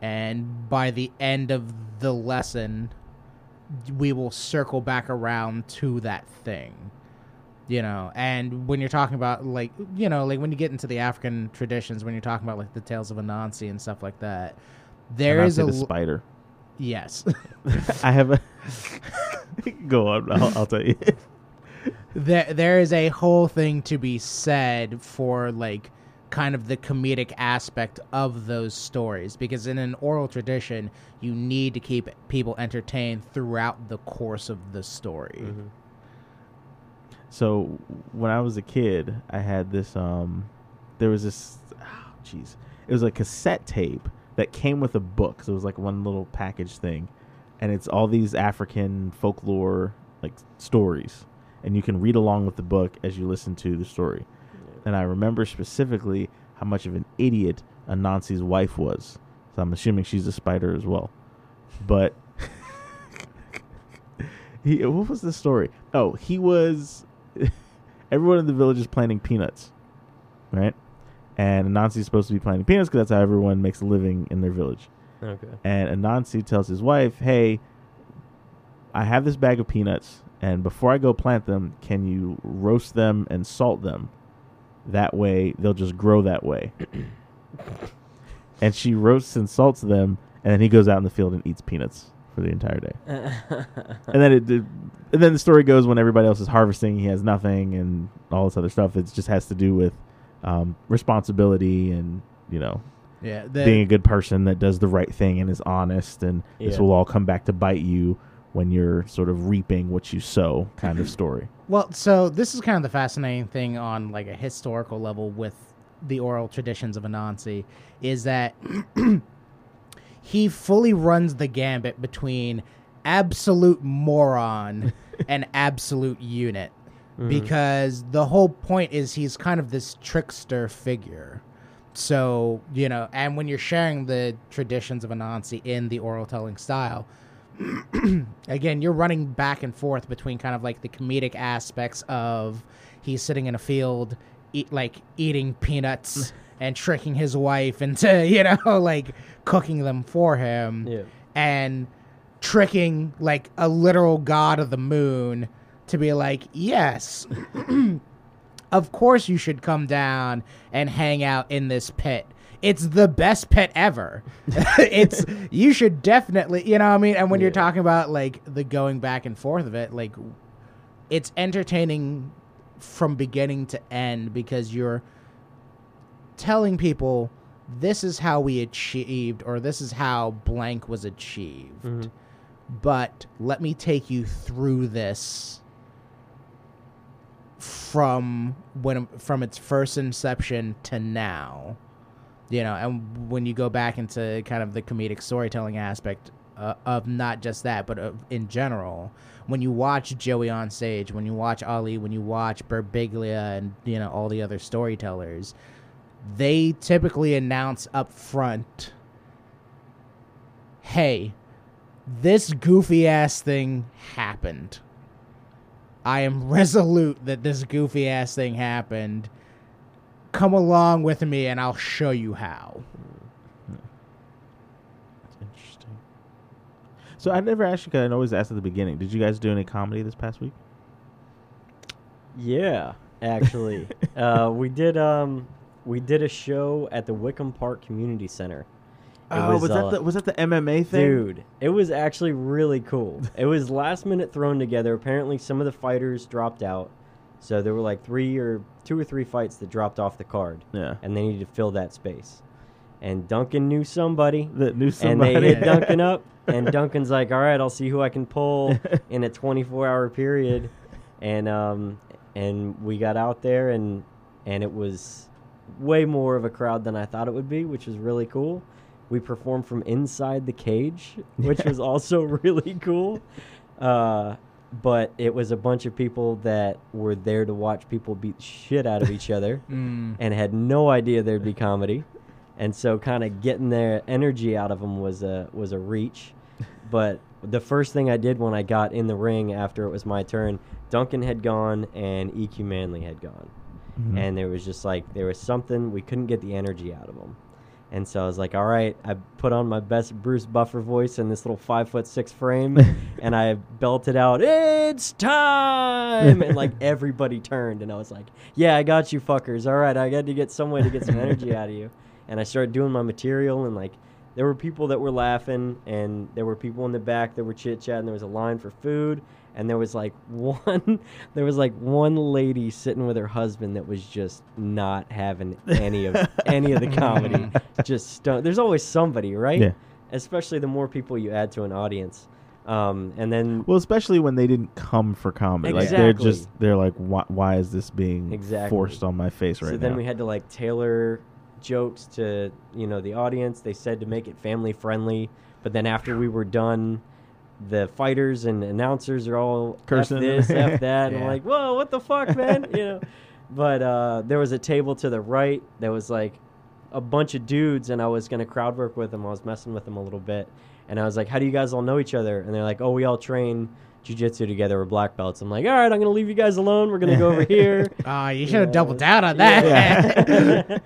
and by the end of the lesson, we will circle back around to that thing. You know, and when you're talking about like you know, like when you get into the African traditions, when you're talking about like the tales of Anansi and stuff like that, there And is a the spider. Yes. I have a. Go on. I'll, I'll tell you. there there is a whole thing to be said for like kind of the comedic aspect of those stories because in an oral tradition you need to keep people entertained throughout the course of the story So when I was a kid, I had this. Um, there was this. oh, Jeez, it was a cassette tape that came with a book. So it was like one little package thing, and it's all these African folklore like stories, and you can read along with the book as you listen to the story. And I remember specifically how much of an idiot Anansi's wife was. So I'm assuming she's a spider as well. But he, what was the story? Oh, he was. everyone in the village is planting peanuts, right? And Anansi is supposed to be planting peanuts because that's how everyone makes a living in their village. okay. And Anansi tells his wife, "Hey, I have this bag of peanuts, and before I go plant them, can you roast them and salt them? That way, they'll just grow that way." and she roasts and salts them, and then he goes out in the field and eats peanuts for the entire day. and then it, it, and then the story goes when everybody else is harvesting, he has nothing, and all this other stuff. It just has to do with um, responsibility and you know yeah being a good person that does the right thing and is honest, and this will all come back to bite you when you're sort of reaping what you sow, kind of story. Well, so this is kind of the fascinating thing on like a historical level with the oral traditions of Anansi is that he fully runs the gambit between absolute moron and absolute unit Mm-hmm. because the whole point is he's kind of this trickster figure. So, you know, and when you're sharing the traditions of Anansi in the oral telling style, again, you're running back and forth between kind of like the comedic aspects of he's sitting in a field, eat, like eating peanuts and tricking his wife into, you know, like cooking them for him, Yeah. and tricking like a literal god of the moon to be like, yes, of course you should come down and hang out in this pit. It's the best pit ever. it's you should definitely, you know what I mean? And when you're talking about like the going back and forth of it, like it's entertaining from beginning to end because you're telling people this is how we achieved or this is how blank was achieved. Mhm. But let me take you through this from when from its first inception to now you know and when you go back into kind of the comedic storytelling aspect uh, of not just that but of, in general when you watch joey on stage when you watch ali when you watch Birbiglia and you know all the other storytellers they typically announce up front hey this goofy ass thing happened I am resolute that this goofy ass thing happened. Come along with me and I'll show you how. That's interesting. So I never asked you. 'cause I always asked at the beginning. Did you guys do any comedy this past week? Yeah, actually, uh, we did. Um, we did a show at the Wickham Park Community Center. Oh, was, uh, that the was that the MMA thing? Dude, it was actually really cool. it was last minute thrown together. Apparently, some of the fighters dropped out, so there were like three or two or three fights that dropped off the card, Yeah. and they needed to fill that space. And Duncan knew somebody, That knew and somebody. they hit Duncan up, and Duncan's like, "All right, I'll see who I can pull in a 24 hour period." And um, and we got out there and and it was way more of a crowd than I thought it would be, which was really cool. We performed from inside the cage, which was also really cool. Uh, but it was a bunch of people that were there to watch people beat the shit out of each other Mm. and had no idea there'd be comedy. And so kind of getting their energy out of them was a was a reach. But the first thing I did when I got in the ring after it was my turn, Duncan had gone and EQ Manley had gone. Mhm. And there was just like there was something we couldn't get the energy out of them. And so I was like, all right, I put on my best Bruce Buffer voice in this little five foot six frame, and I belted out, "It's time!" and like everybody turned, and I was like, "Yeah, I got you, fuckers. All right, I got to get some way to get some energy out of you." And I started doing my material, and like there were people that were laughing, and there were people in the back that were chit chatting. There was a line for food, and there was like one, there was like one lady sitting with her husband that was just not having any of any of the comedy. just stoned. There's always somebody, right? Yeah. Especially the more people you add to an audience. Um, and then Well, especially when they didn't come for comedy. Like they're just they're like, why, why is this being Exactly. forced on my face right so now? then we had to like tailor jokes to you know the audience. They said to make it family friendly, but then after we were done, the fighters and announcers are all Cursing. F this, f that, and I'm like, whoa, what the fuck, man, you know. But uh, there was a table to the right that was like a bunch of dudes, and I was gonna crowd work with them. I was messing with them a little bit, and I was like, how do you guys all know each other? And they're like, oh, we all train. Jiu-jitsu together, we're black belts. I'm like, all right, I'm gonna leave you guys alone. We're gonna go over here. Ah, you should Yeah. have doubled down on that. Yeah.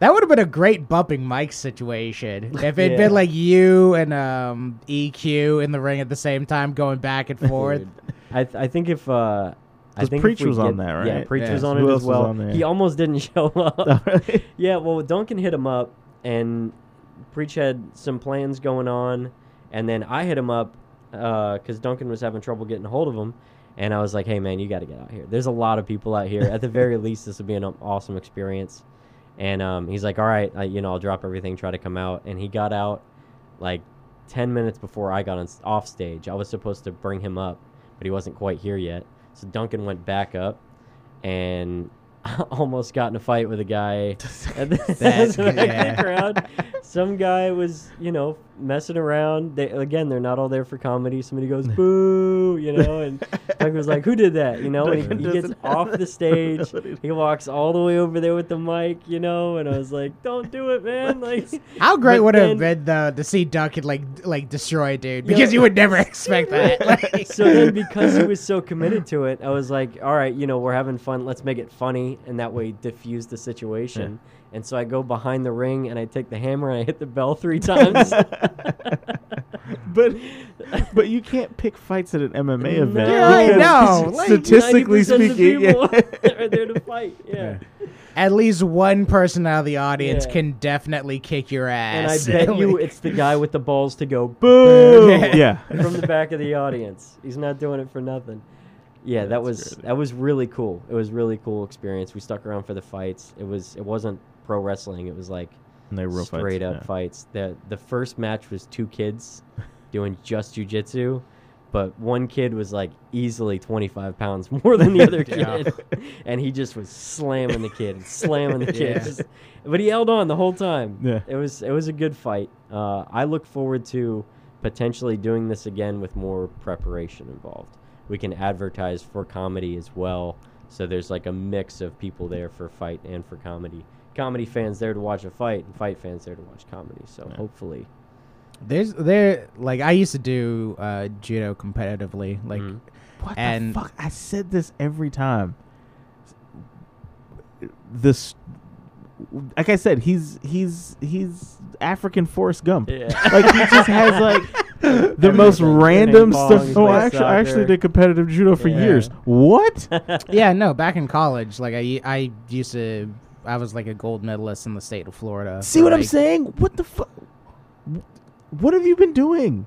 That would have been a great bumping mic situation if it'd Yeah. been like you and um, EQ in the ring at the same time, going back and forth. I th- I think if uh, I 'Cause think Preach if we was on get- that, Yeah, right? Preach Yeah. was on Who it as well. He almost didn't show up. Oh, really? yeah, well, Duncan hit him up, and Preach had some plans going on, and then I hit him up because Duncan was having trouble getting a hold of him, and I was like, "Hey, man, you got to get out here. There's a lot of people out here. At the very least, this would be an awesome experience." And um, he's like, "All right, I, you know, I'll drop everything, try to come out." And he got out like ten minutes before I got on, off stage. I was supposed to bring him up, but he wasn't quite here yet. So Duncan went back up, and almost got in a fight with a guy at the, That's back of the yeah. crowd. Some guy was, you know, messing around. They again, they're not all there for comedy. Somebody goes boo, you know, and Duncan was like, "Who did that?" You know, and he, he gets off the stage. ability. He walks all the way over there with the mic, you know, and I was like, "Don't do it, man!" Like, How great would it have then- been though to see Duncan like like destroy a dude because you would never expect that. Like, so then because he was so committed to it, I was like, all right, you know, we're having fun. Let's make it funny, and that way diffuse the situation. And so I go behind the ring and I take the hammer and I hit the bell three times. but but you can't pick fights at an MMA event. No. Yeah, I know, like, statistically 90% of the speaking, people yeah. are there to fight. Yeah. at least one person out of the audience Yeah. can definitely kick your ass. And I bet you it's the guy with the balls to go boo yeah. from the back of the audience. He's not doing it for nothing. Yeah, that That's was crazy. that was really cool. It was really cool experience. We stuck around for the fights. It was it wasn't pro wrestling. It was like And they were real fights, straight up yeah. fights. The the first match was two kids doing just jujitsu, but one kid was like easily twenty five pounds more than the other Yeah. kid, and he just was slamming the kid, and slamming the kid. Yeah. Just- but he held on the whole time. Yeah. It was it was a good fight. Uh, I look forward to potentially doing this again with more preparation involved. We can advertise for comedy as well. So there's like a mix of people there for fight and for comedy. Comedy fans there to watch a fight, and fight fans there to watch comedy. So Yeah. hopefully, there's there like I used to do uh, judo competitively, like Mhm. What And- the fuck? I said this every time. This, like I said, he's he's he's African Forrest Gump. yeah. Like he just has like the most random stuff. pong, Oh, I actually, I actually did competitive judo for Yeah. years. What? yeah, no, back in college, like I I used to I was like a gold medalist in the state of Florida. See what I'm like- saying? What the fuck? What have you been doing?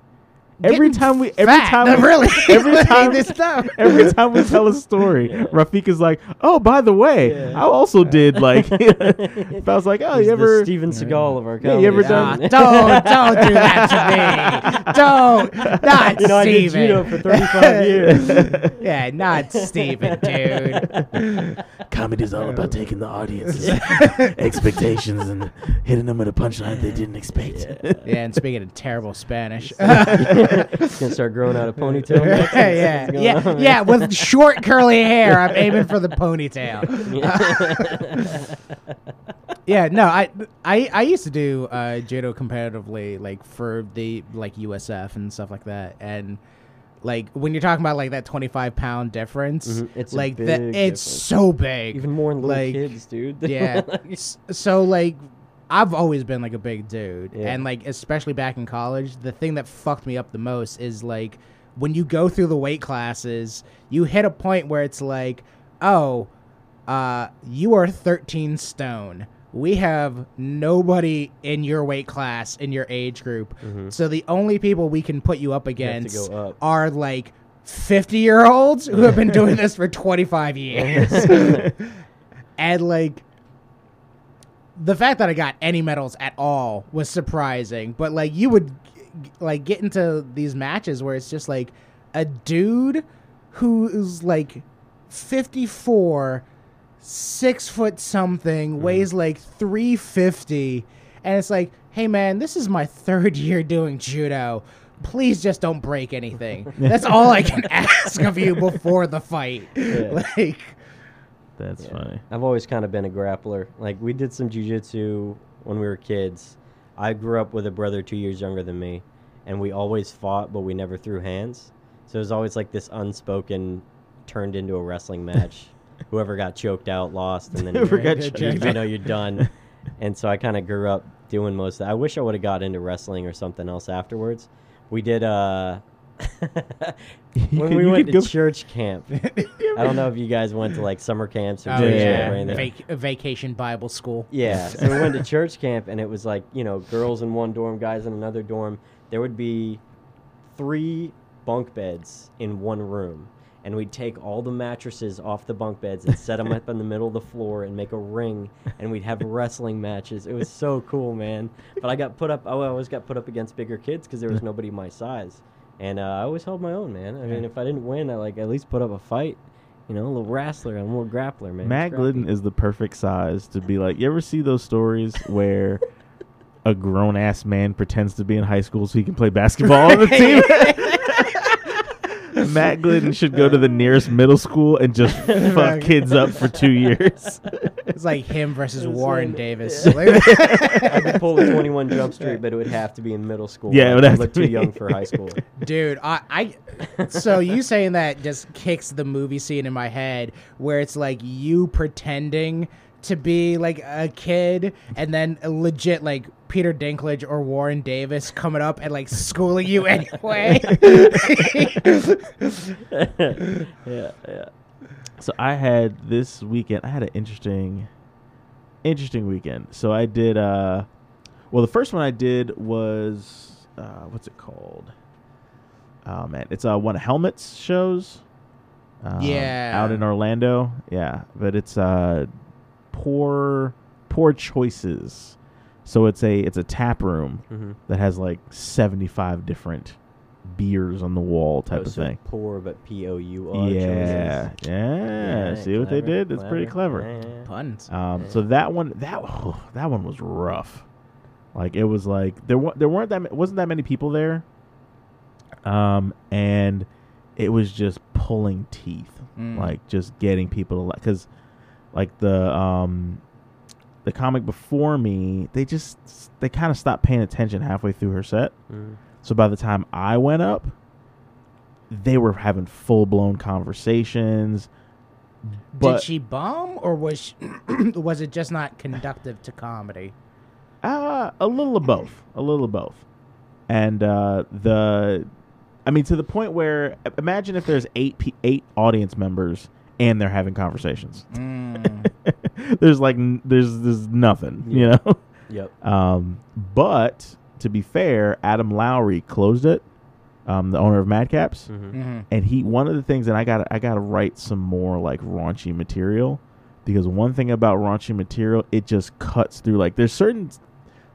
Every time we every fat. time No, we, really every time this stuff. every time we tell a story, Yeah. Rafiq is like, "Oh, by the way, Yeah. I also did like." if I was like, "Oh, He's you ever?" Steven Seagal of our Yeah, you ever comedy. done- Ah, don't don't do that to me. Don't not You know, I did Steven. judo for 35 years. yeah, not Steven, dude. Comedy is all about taking the audience's expectations and hitting them with a punchline they didn't expect. Yeah, and speaking of terrible Spanish. Gonna start growing out a ponytail. next. yeah, yeah, on, yeah. With short curly hair, I'm aiming for the ponytail. yeah, no, I, I, I used to do uh, judo competitively, like for the like USF and stuff like that, and like when you're talking about like that 25 pound difference, Mhm, it's like that, it's difference. so big. Even more in little Like, kids, dude. yeah. So like I've always been like a big dude Yeah. and like especially back in college the thing that fucked me up the most is like when you go through the weight classes you hit a point where it's like oh uh you are 13 stone we have nobody in your weight class in your age group Mhm. so the only people we can put you up You against go up. are like 50 year olds who have been doing this for 25 years and like the fact that I got any medals at all was surprising. But like you would like get into these matches where it's just like a dude who is like 54, six foot something, mm-hmm. weighs like 350, and it's like, hey man, this is my third year doing judo. Please just don't break anything. That's all I can ask of you before the fight. Yeah. Like, That's Yeah. funny. I've always kind of been a grappler. Like we did some jujitsu when we were kids. I grew up with a brother two years younger than me, and we always fought, but we never threw hands. So it was always like this unspoken, turned into a wrestling match. Whoever got choked out lost, and then Whoever got choked you know you're done. And so I kind of grew up doing most of that. I wish I would have got into wrestling or something else afterwards. We did uh when could- we went to go- church camp. I don't know if you guys went to like summer camps or oh, church yeah. camp or anything. Vac- vacation Bible school. Yeah, so we went to church camp, and it was like you know, girls in one dorm, guys in another dorm. There would be three bunk beds in one room, and we'd take all the mattresses off the bunk beds and set them up in the middle of the floor and make a ring, and we'd have wrestling matches. It was so cool, man. But I got put up. Oh, I always got put up against bigger kids because there was nobody my size, and uh, I always held my own, man. I mean, if I didn't win, I like at least put up a fight. You know, a little wrestler, I'm a little grappler, man. Matt Glidden is the perfect size to be like. You ever see those stories where a grown ass man pretends to be in high school so he can play basketball on the team? Matt Glidden should go to the nearest middle school and just fuck kids up for two years. It's like him versus Warren like- Davis. yeah. I could pull the 21 Jump Street, but it would have to be in middle school. Yeah, it would have look to too be. young for high school. Dude, I, I so you saying that just kicks the movie scene in my head where it's like you pretending to be like a kid and then legit like Peter Dinklage or Warren Davis coming up and like schooling you anyway. yeah, yeah. So I had this weekend. I had an interesting, interesting weekend. So I did. uh Well, the first one I did was uh what's it called? Oh man, it's uh one of Helmets shows. Um, Yeah. out in Orlando. Yeah, but it's uh poor poor choices. So it's a it's a tap room Mm-hmm. that has like seventy five different beers on the wall type of thing. Poor, but P O U R. Yeah, yeah. See what they did? It's pretty clever. Puns. Um, Yeah. so that one, that that one was rough. Like it was like there wa- there weren't that ma- wasn't that many people there. Um, and it was just pulling teeth, Mm. like just getting people to like because, like the um, the comic before me, they just they kind of stopped paying attention halfway through her set. Mm. So by the time I went up, they were having full blown conversations. But Did she bomb or was she, was it just not conductive to comedy? uh, a little of both, a little of both, and uh, the, I mean, to the point where imagine if there's eight eight audience members and they're having conversations. Mm. there's like n- there's there's nothing, you know. Yep. Um, but to be fair, Adam Lowry closed it. um, the owner of Madcaps, hmm Mm-hmm. and he one of the things and I got I got to write some more like raunchy material because one thing about raunchy material it just cuts through like there's certain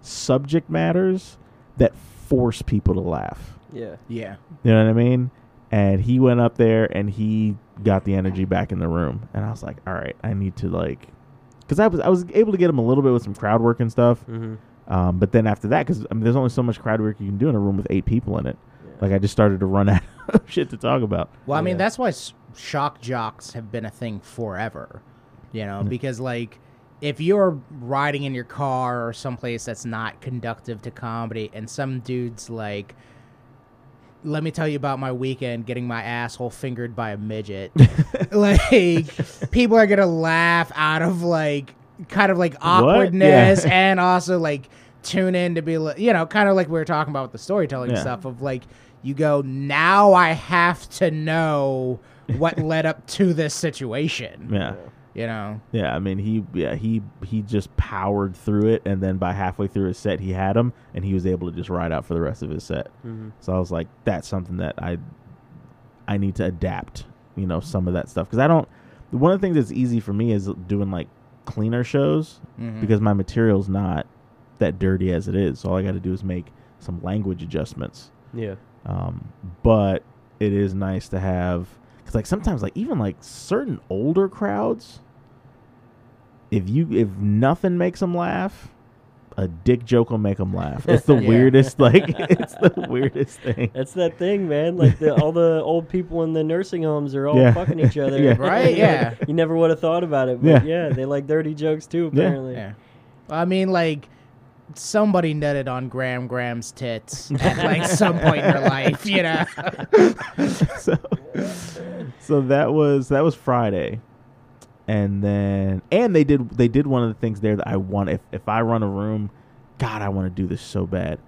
subject matters that force people to laugh. Yeah. Yeah. You know what I mean? And he went up there and he got the energy back in the room, and I was like, all right, I need to like, because I was I was able to get him a little bit with some crowd work and stuff. hmm Um, but then after that, because I mean, there's only so much crowd work you can do in a room with eight people in it. Like I just started to run out of shit to talk about. Well, I mean, Yeah. that's why shock jocks have been a thing forever. You know, because like if you're riding in your car or someplace that's not conductive to comedy, and some dude's like, "Let me tell you about my weekend getting my asshole fingered by a midget," like people are gonna laugh out of like kind of like awkwardness Yeah. and also like tune in to be like you know kind of like we were talking about with the storytelling Yeah. stuff of like you go now i have to know what led up to this situation Yeah. You know Yeah, I mean he yeah, he he just powered through it and then by halfway through his set he had him and he was able to just ride out for the rest of his set. hmm So I was like that's something that I I need to adapt, you know, some of that stuff cuz I don't one of the things that's easy for me is doing like cleaner shows Mhm. because my material's not that dirty as it is. So all I got to do is make some language adjustments. Yeah. Um, but it is nice to have because like sometimes like even like certain older crowds, if you if nothing makes them laugh, a dick joke will make them laugh. It's the Yeah. weirdest like it's the weirdest thing. That's that thing, man. Like the, all the old people in the nursing homes are all Yeah. fucking each other. Yeah. Right, yeah. you never would have thought about it, but Yeah. yeah. they like dirty jokes too. Apparently. yeah i mean like somebody nutted on graham graham's tits at like some point in their life you know so, so that was that was Friday, and then and they did they did one of the things there that I want. If if I run a room, God, I want to do this so bad.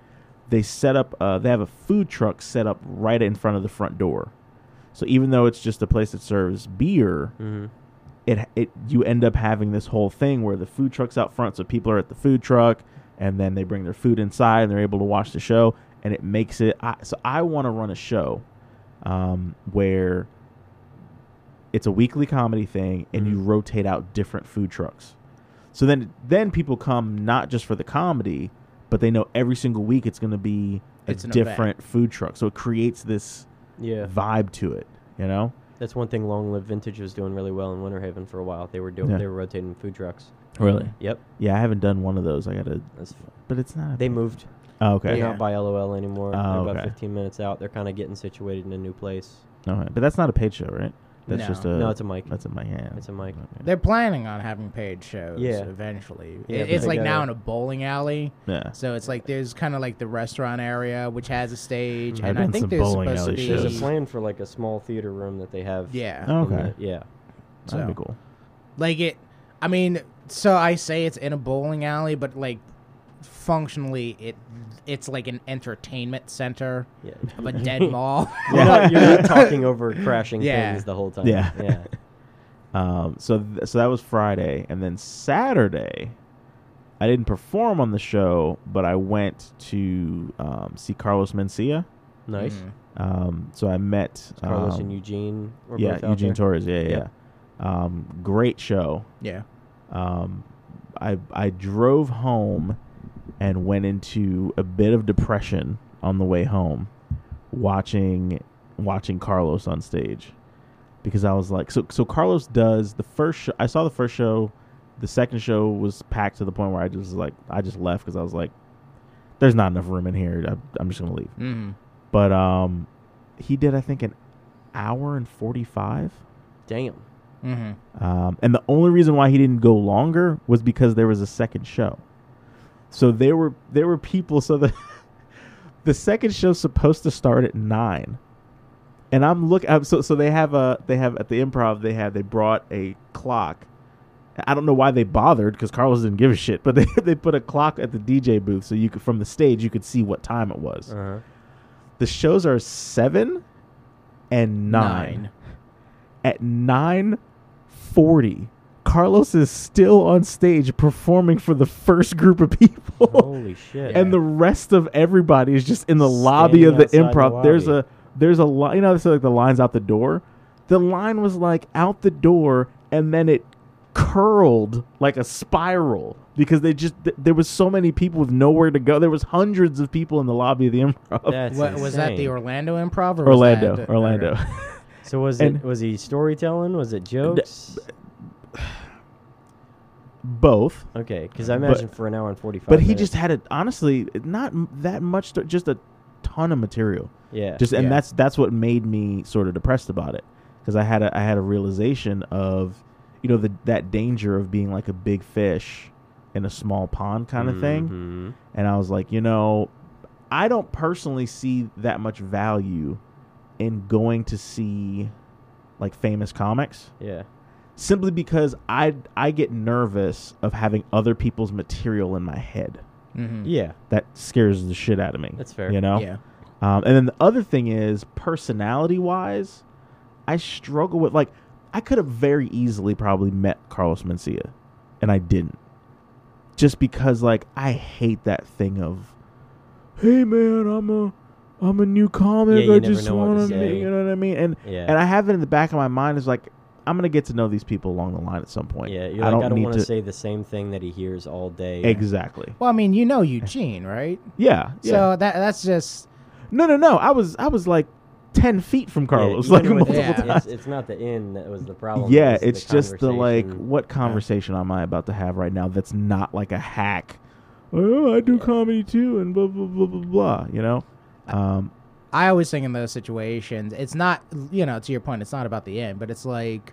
They set up. Uh, they have a food truck set up right in front of the front door. So even though it's just a place that serves beer, hmm it it you end up having this whole thing where the food truck's out front, so people are at the food truck, and then they bring their food inside, and they're able to watch the show, and it makes it. I, so I want to run a show, um, where it's a weekly comedy thing, and you Mhm. rotate out different food trucks. So then then people come not just for the comedy, but they know every single week it's going to be a It's an event. different food truck. So it creates this Yeah. vibe to it, you know. That's one thing Long Live Vintage was doing really well in Winter Haven for a while. They were doing Yeah. they were rotating food trucks. Really? Yep. Yeah, I haven't done one of those. I gotta, That's, but it's not. they moved. Oh, okay. They're Yeah. not by LOL anymore. Oh, They're about okay. 15 minutes out. They're kind of getting situated in a new place. Okay. But that's not a paid show, right? That's No. just a. no, it's a mic. That's a mic. hand. It's a mic. Okay. they're planning on having paid shows Yeah. eventually Yeah, It- but it's they like now gotta- in a bowling alley Yeah. So it's like there's kind of like the restaurant area which has a stage, I've and I done think some there's bowling supposed to alley be shows. There's a plan for like a small theater room that they have. yeah, Oh, in okay. the- yeah. That'd be So- cool. like it. I mean, so I say it's in a bowling alley, but like functionally, it it's like an entertainment center Yeah. of a dead mall. You're, not, you're not talking over crashing Yeah. things the whole time. Yeah. Yeah. Um. So th- so that was Friday, and then Saturday, I didn't perform on the show, but I went to um, see Carlos Mencia. Nice. Mhm. Um. So I met Carlos um, and Eugene were yeah, both out Eugene there. Torres. Yeah, yeah. Yep. yeah. Um. Great show. Yeah. um, I I drove home and went into a bit of depression on the way home, watching watching Carlos on stage, because I was like, so so Carlos does the first. Show, I saw the first show, the second show was packed to the point where I just like I just left because I was like, there's not enough room in here. I, I'm just gonna leave. Mhm. But um, he did I think an hour and forty five. Damn. Mhm. Um, and the only reason why he didn't go longer was because there was a second show. So there were there were people. So the the second show's supposed to start at nine, and I'm look. I'm, so so they have a they have at the improv they have they brought a clock. I don't know why they bothered because Carlos didn't give a shit, but they they put a clock at the DJ booth so you could from the stage you could see what time it was. Uh-huh. The shows are seven and nine at 9:40 Carlos is still on stage performing for the first group of people Holy shit. and the rest of everybody is just in the lobby of the Standing outside the improv there's a there's a line. You know, it's like the lines out the door. The line was like out the door, and then it curled like a spiral because they just th- there was so many people with nowhere to go. There was hundreds of people in the lobby of the Improv. That's What, was that the. Orlando Improv or was Orlando, that- Orlando. So was and- it was he storytelling? Was it jokes? Both, Okay, because I But- imagine for an hour and forty five. but he just had it. Honestly, not m- that much. To, just a ton of material. yeah just and Yeah. that's that's what made me sort of depressed about it because I had a I had a realization of you know the that danger of being like a big fish in a small pond kind of thing Mhm. and I was like you know I don't personally see that much value in going to see like famous comics Yeah, simply because I I get nervous of having other people's material in my head Mhm. yeah, that scares the shit out of me That's fair. you know Yeah. um, and then the other thing is, personality wise, I struggle with like I could have very easily probably met Carlos Mencia, and I didn't, just because like I hate that thing of, hey man, I'm a I'm a new comic. Yeah, you I just know what to you know what I mean? And yeah. and I have it in the back of my mind is like I'm gonna get to know these people along the line at some point. yeah, you're I like, don't I don't want to to say the same thing that he hears all day. exactly. Well, I mean, you know Eugene, right? Yeah, yeah. So that that's just no, no, no. I was I was like ten feet from Yeah, Carlos, even like multiple Yeah. times. It's, it's not the in that was the problem. yeah, was it's just the like, what conversation am I about to have right now? That's not like a hack. Oh, I do comedy too, and blah blah blah blah blah. You know, um, I always think in those situations, it's not you know to your point, it's not about the end, but it's like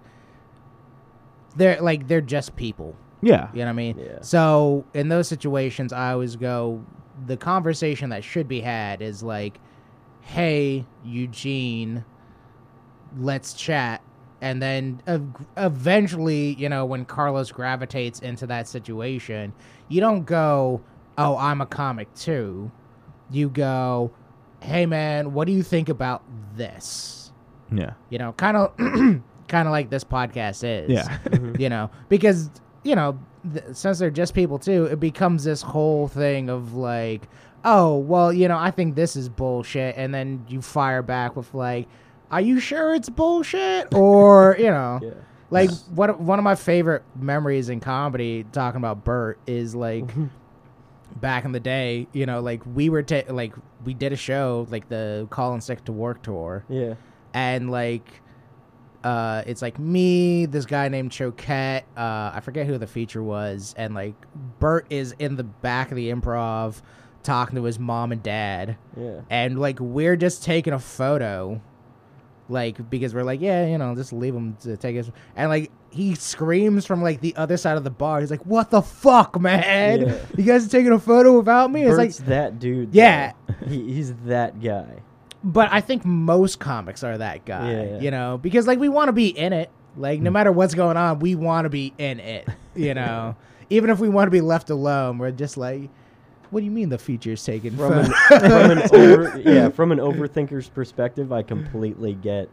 they're like they're just people. yeah, You know what I mean? Yeah. So in those situations, I always go. The conversation that should be had is like, "Hey, Eugene, let's chat." And then ev- eventually, you know, when Carlos gravitates into that situation, you don't go, "Oh, I'm a comic too." You go, "Hey, man, what do you think about this?" yeah, You know, kind of, kind of like this podcast is yeah, you know, because you know, th- since they're just people too, it becomes this whole thing of like, oh, well, you know, I think this is bullshit, and then you fire back with like, are you sure it's bullshit, or you know, Yeah. like what one of my favorite memories in comedy talking about Bert is like. Mm-hmm. Back in the day, you know, like we were ta- like we did a show like the Call and Sick to Work tour, Yeah. and like uh it's like me this guy named choquette uh i forget who the feature was and like bert is in the back of the improv talking to his mom and dad Yeah. and like we're just taking a photo like because we're like yeah you know just leave him to take his and like he screams from like the other side of the bar he's like what the fuck man Yeah. you guys are taking a photo without me it's like Bert's that dude. Yeah. He, he's that guy. But I think most comics are that guy, Yeah. you know, because like we want to be in it. Like no mm. matter what's going on, we want to be in it, you know. Even if we want to be left alone, we're just like, what do you mean the feature's taken From an, from an over, yeah, from an overthinker's perspective, I completely get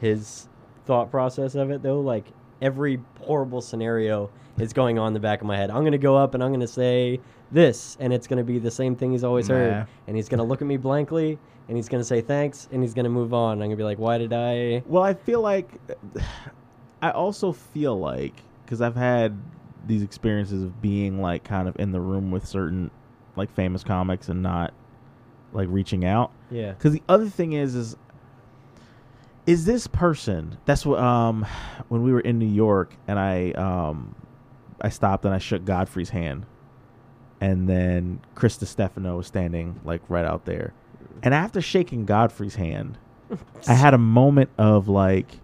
his thought process of it. Though, like every horrible scenario is going on in the back of my head. I'm gonna go up and I'm gonna say this, and it's gonna be the same thing he's always Nah. heard, and he's gonna look at me blankly, and he's gonna say thanks, and he's gonna move on. I'm gonna be like, why did I? Well, I feel like I also feel like because I've had these experiences of being like kind of in the room with certain like famous comics and not like reaching out. Yeah, Because the other thing is, is is this person? That's what um when we were in New York and I um I stopped and I shook Godfrey's hand, and then Chris Stefano was standing like right out there, and after shaking Godfrey's hand, I had a moment of like,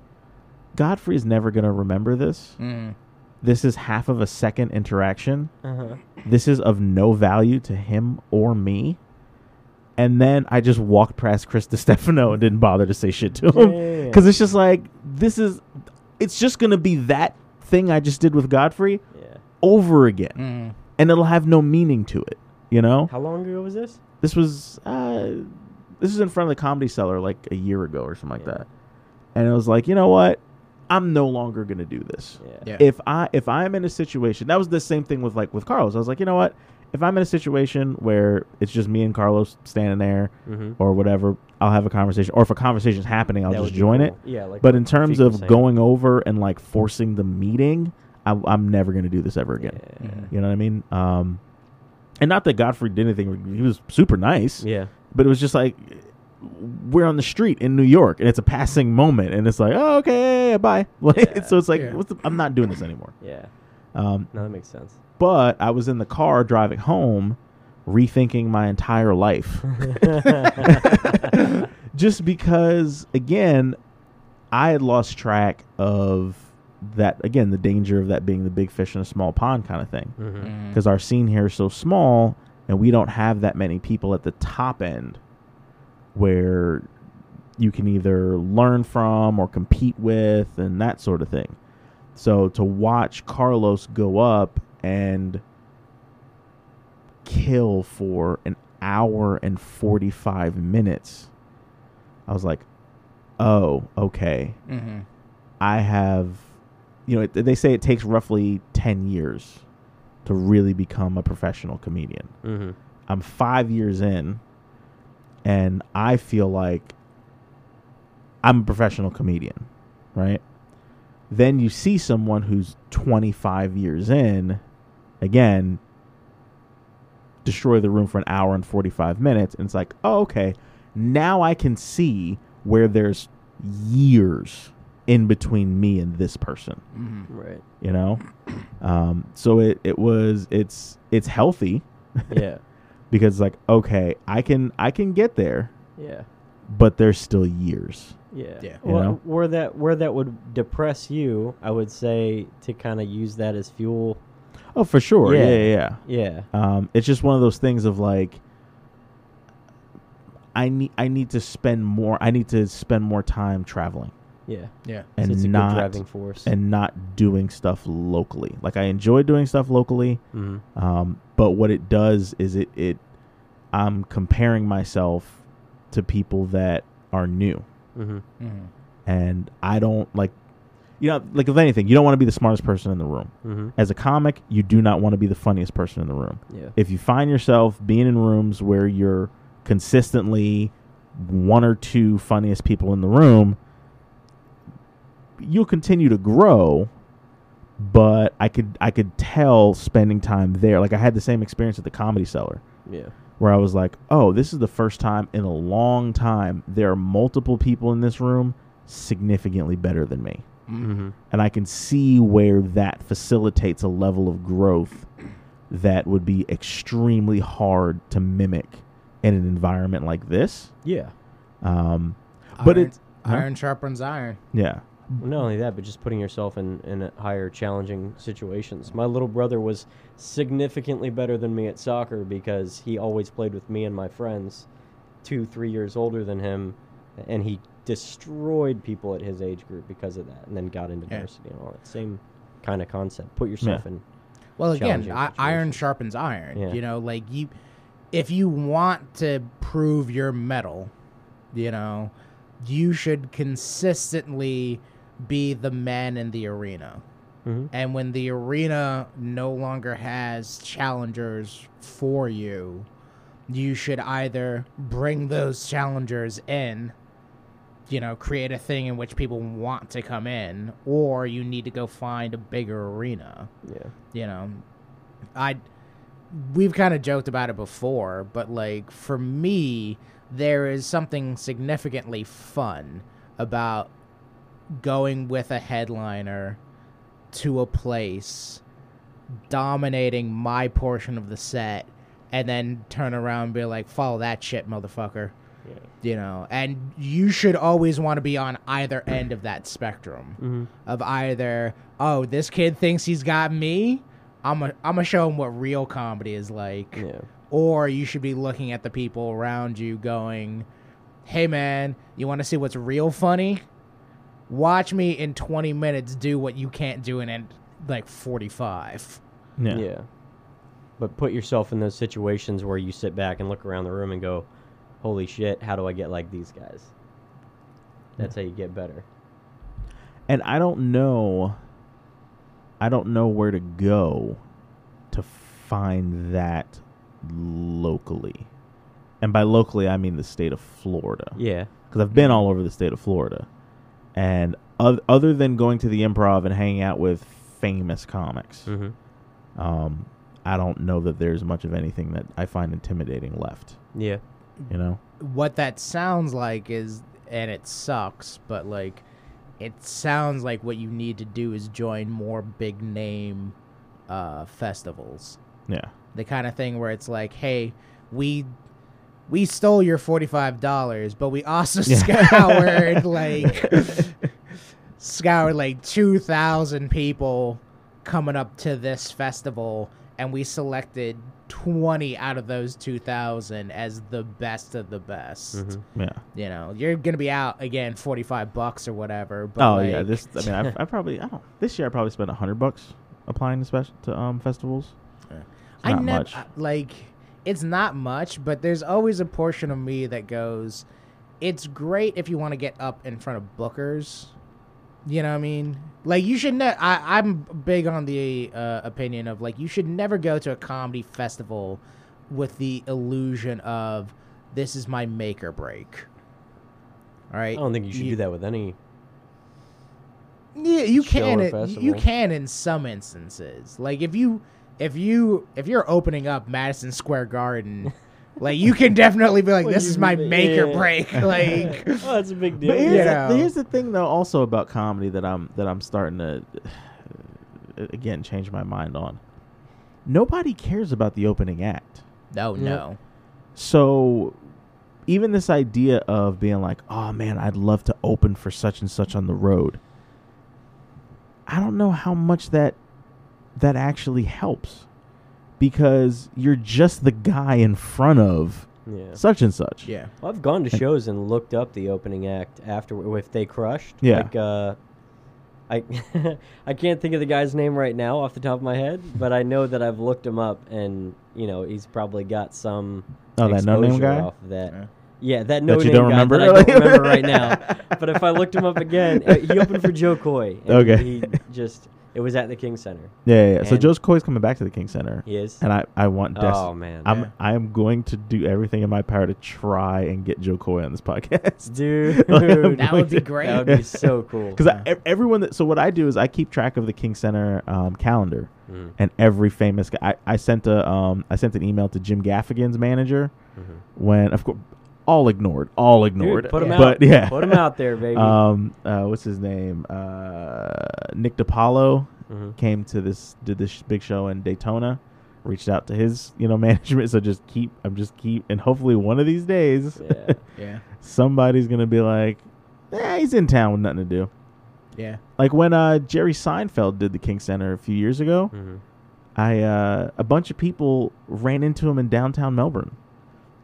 Godfrey is never gonna remember this. Mm. This is half of a second interaction uh-huh. this is of no value to him or me. And then I just walked past Chris Stefano and didn't bother to say shit to him Yeah. because it's just like this is, it's just gonna be that thing I just did with Godfrey yeah. over again, Mm. and it'll have no meaning to it. You know, How long ago was this? this was uh, this was in front of the Comedy Cellar like a year ago or something like that, and it was like, you know what, I'm no longer gonna do this Yeah. Yeah. if I if I'm in a situation that was the same thing with like with Carlos. I was like, you know what? If I'm in a situation where it's just me and Carlos standing there Mm-hmm. or whatever, I'll have a conversation, or if a conversation's happening, I'll That just be join cool. it. Yeah, like But in terms Feek of saying. going over and like forcing the meeting, I, I'm never going to do this ever again. Yeah. You know what I mean? Um, and not that Godfrey did anything. He was super nice, Yeah. but it was just like we're on the street in New York, and it's a passing moment, and it's like, oh, okay, yeah, yeah, bye. Like, Yeah. so it's like, Yeah. what's the, I'm not doing this anymore. Yeah. Um, No, that makes sense. but I was in the car driving home, rethinking my entire life. just because again i had lost track of that again the danger of that being the big fish in a small pond kind of thing hmm because our scene here is so small and we don't have that many people at the top end where you can either learn from or compete with and that sort of thing so to watch carlos go up and kill for an hour and 45 minutes i was like oh okay Mm-hmm. I have, you know, it, they say it takes roughly 10 years to really become a professional comedian. hmm I'm five years in, and I feel like I'm a professional comedian, right? Then you see someone who's 25 years in, again, destroy the room for an hour and 45 minutes, and it's like, oh, okay, now I can see where there's years in between me and this person Mm-hmm. Right. you know um so it it was it's it's healthy Yeah. Because like okay i can i can get there Yeah. but there's still years Yeah. Yeah. You Well, know? where that where that would depress you, I would say to kind of use that as fuel. oh for sure yeah Yeah. yeah, Yeah. yeah. um it's just one of those things of like i need i need to spend more i need to spend more time traveling Yeah. Yeah. and it's a not good driving force. and not doing stuff locally like i enjoy doing stuff locally Mhm. Um, but what it does is it, it I'm comparing myself to people that are new. Mhm. Mm-hmm. And I don't like you know, like if anything, you don't want to be the smartest person in the room. Mhm. As a comic, you do not want to be the funniest person in the room. Yeah. If you find yourself being in rooms where you're consistently one or two funniest people in the room, you'll continue to grow. But I could I could tell spending time there. Like I had the same experience at the comedy cellar Yeah. where I was like, "Oh, this is the first time in a long time there are multiple people in this room significantly better than me." Mhm. And I can see where that facilitates a level of growth that would be extremely hard to mimic in an environment like this. Yeah. Um, but iron, it's huh? iron sharpens iron. yeah, Well, not only that, but just putting yourself in in higher challenging situations. My little brother was significantly better than me at soccer because he always played with me and my friends, two three years older than him, and he destroyed people at his age group because of that, and then got into Yeah. varsity and all that same kind of concept. Put yourself Yeah. in. Well, again, I, iron sharpens iron. Yeah. You know, like you, if you want to prove your metal, you know, you should consistently be the man in the arena. Mhm. And when the arena no longer has challengers for you, you should either bring those challengers in, you know, create a thing in which people want to come in, or you need to go find a bigger arena Yeah. you know i we've kind of joked about it before but like for me there is something significantly fun about going with a headliner to a place dominating my portion of the set and then turn around and be like follow that shit motherfucker Yeah. you know and you should always want to be on either end of that spectrum Mm-hmm. of either oh this kid thinks he's got me i'm a, i'm gonna show him what real comedy is like Yeah. or you should be looking at the people around you going hey man you want to see what's real funny watch me in 20 minutes do what you can't do in, in like 45 yeah, Yeah. But put yourself in those situations where you sit back and look around the room and go, "Holy shit, how do I get like these guys?" That's how you get better. And I don't know, I don't know where to go to find that locally. and by locally I mean the state of Florida. Yeah. because I've been all over the state of Florida, and other than going to the improv and hanging out with famous comics, Mm-hmm. um, I don't know that there's much of anything that I find intimidating left. Yeah. You know, what that sounds like is and it sucks but like it sounds like what you need to do is join more big name uh festivals yeah, the kind of thing where it's like hey we we stole your $45 but we also Yeah. scoured like scoured like 2000 people coming up to this festival and we selected 20 out of those 2000 as the best of the best Mhm. yeah. you know you're gonna be out again 45 bucks or whatever but oh like, yeah, this. I mean, I, I probably I don't. This year I probably spent a hundred bucks applying to special to um festivals. Yeah. I not never like it's not much, but there's always a portion of me that goes, it's great if you want to get up in front of bookers. You know what I mean? Like you should ne- I I'm big on the uh, opinion of like you should never go to a comedy festival with the illusion of this is my make or break. All right? I don't think you should You- do that with any. Yeah, you can. it- You can in some instances. Like if you if you if you're opening up Madison Square Garden, like you can definitely be like, this is my mean? make or Yeah. break. Like oh, that's a big deal. But here's, You the, here's the thing, though, also about comedy that I'm that I'm starting to again change my mind on. Nobody cares about the opening act. no, Yep. no. So even this idea of being like, "Oh man, I'd love to open for such and such on the road." I don't know how much that that actually helps because you're just the guy in front of Yeah. such and such. Yeah. Well, I've gone to shows and looked up the opening act after if they crushed. Yeah. Like, uh, I I can't think of the guy's name right now off the top of my head, but I know that I've looked him up, and you know he's probably got some. Oh, that no-name guy? Off of that. Yeah. Yeah, that no you name don't guy remember? that I don't remember right now. But if I looked him up again, uh, he opened for Jo Koy. and Okay. He just it was at the King Center. Yeah, yeah. yeah. So And- Joe's Koy's coming back to the King Center, He is. and I I want des- oh man, I'm Yeah. I am going to do everything in my power to try and get Jo Koy on this podcast. dude, That would be great. That would be so cool. Because everyone that so what I do is I keep track of the King Center um, calendar Mm, and every famous guy. I, I sent a um I sent an email to Jim Gaffigan's manager mhm. when of course all ignored, all ignored. Dude, put him Yeah. out. But yeah, put him out there, baby. Um, uh, what's his name? Uh, Nick DiPaolo Mhm. came to this did this big show in Daytona. Reached out to his you know management. So just keep I'm just keep and hopefully one of these days Yeah. Yeah. somebody's gonna be like, eh, he's in town with nothing to do. Yeah. Like when uh, Jerry Seinfeld did the King Center a few years ago, Mhm. I uh, a bunch of people ran into him in downtown Melbourne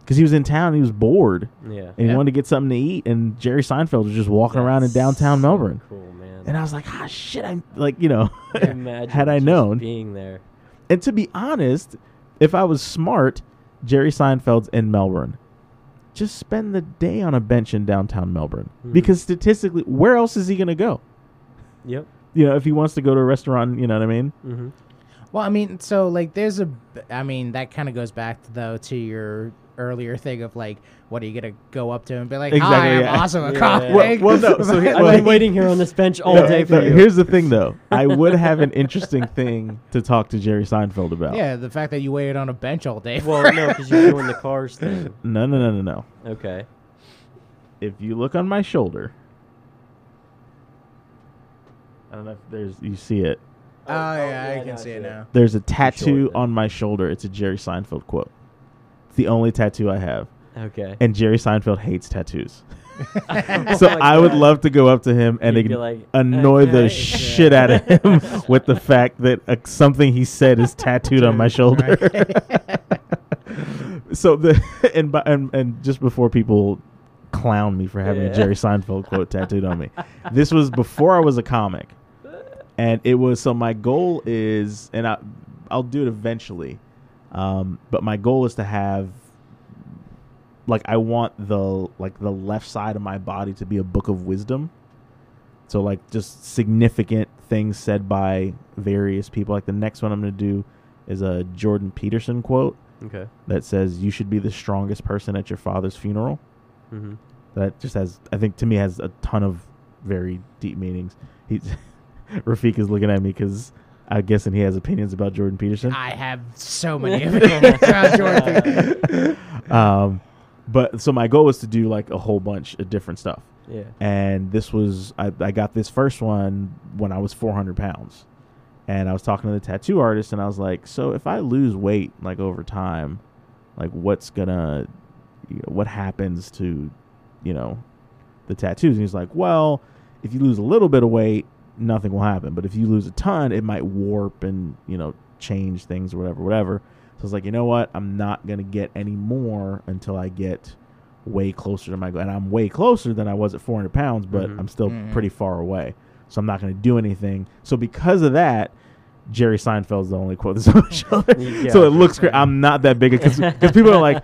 because he was in town. And he was bored Yeah. and he Yeah. wanted to get something to eat. And Jerry Seinfeld was just walking around in downtown so Melbourne. Cool, man. And I was like, ah, shit. I'm like, you know, Imagine had I known. being there. and to be honest, if I was smart, Jerry Seinfeld's in Melbourne. Just spend the day on a bench in downtown Melbourne Mhm. because statistically, where else is he gonna go? Yep. You know, if he wants to go to a restaurant, you know what I mean? Mm-hmm. Well, I mean, so like, there's a, I mean, that kind of goes back though to your earlier thing of like, what are you gonna go up to and be like, Exactly, "Hi, I'm yeah. also a Yeah. Well- well, no, so here- I've well, been waiting here on this bench all No, day for no, you. Here's the thing, though. I would have an interesting thing to talk to Jerry Seinfeld about. yeah, the fact that you waited on a bench all day. well, for no, because you're doing the cars thing. No, no, no, no, no. Okay. If you look on my shoulder, I don't know if there's you see it. Oh, oh yeah, I no, can see it now. There's a tattoo then. on my shoulder. It's a Jerry Seinfeld quote. It's the only tattoo I have, Okay. and Jerry Seinfeld hates tattoos. Oh so my I would God. love to go up to him and You'd ign- like, annoy the okay. shit out of him with the fact that uh, something he said is tattooed on my shoulder. so the and, by- and and just before people clown me for having a Jerry Seinfeld quote tattooed on me, this was before I was a comic, and it was so my goal is, and I I'll do it eventually, um, but my goal is to have. Like I want the like the left side of my body to be a book of wisdom. So like just significant things said by various people. Like the next one I'm gonna do is a Jordan Peterson quote, Okay. that says you should be the strongest person at your father's funeral. Mm-hmm. That just has, I think, to me, has a ton of very deep meanings. He, Rafiq is looking at me because I'm guessing he has opinions about Jordan Peterson. I have so many opinions about Jordan. um, but so my goal was to do like a whole bunch of different stuff. Yeah. and this was I, I got this first one when I was 400 pounds, and I was talking to the tattoo artist, and I was like, so if I lose weight like over time, like what's gonna, you know, what happens to, you know, the tattoos? And he's like, well, if you lose a little bit of weight, nothing will happen, but if you lose a ton, it might warp and you know change things or whatever, whatever. So I was like, you know what, I'm not gonna get any more until I get way closer to my goal. And I'm way closer than I was at 400 pounds, but Mhm. I'm still Mhm. pretty far away. So I'm not going to do anything. So because of that, Jerry Seinfeld's the only quote that's on my shoulder. Yeah. So it looks great. I'm not that big because people are like,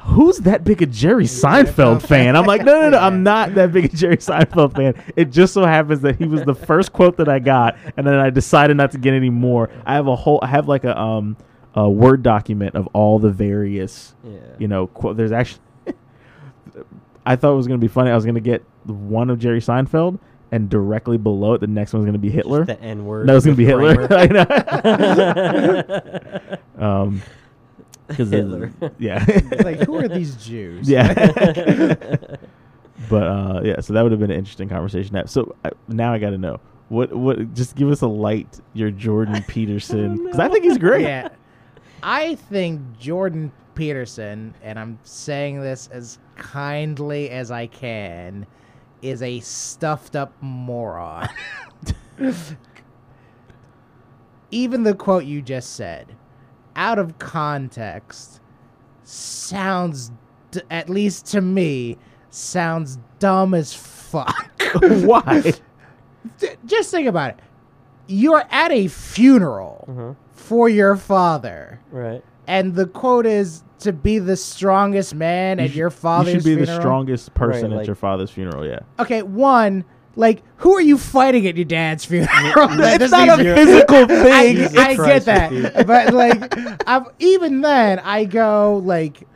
"Who's that big a Jerry Seinfeld fan?" I'm like, "No, no, no. I'm not that big a Jerry Seinfeld fan. It just so happens that he was the first quote that I got, and then I decided not to get any more. I have a whole. I have like a um a word document of all the various Yeah. you know, qu- there's actually. I thought it was going to be funny. I was going to get one of Jerry Seinfeld, and directly below it, the next one was going to be Hitler. The N word. No, it was going to be Hitler. I know. Hitler. um, because Hitler. yeah, like, who are these Jews? yeah. but uh, yeah, so that would have been an interesting conversation. to have. So uh, now I got to know what what. Just give us a light your Jordan Peterson because I think he's great. Yeah. I think Jordan Peterson, and I'm saying this as kindly as I can, is a stuffed up moron. Even the quote you just said, out of context, sounds, d- at least to me, sounds dumb as fuck. Why? Just think about it. You're at a funeral uh-huh. for your father, Right. And the quote is to be the strongest man at sh- your father's You should be the strongest person Right, at like- your father's funeral. Yeah. Okay, one, like, who are you fighting at your dad's funeral? That it's doesn't a physical I, thing. Jesus I get that, but like, I'm, even then, I go like,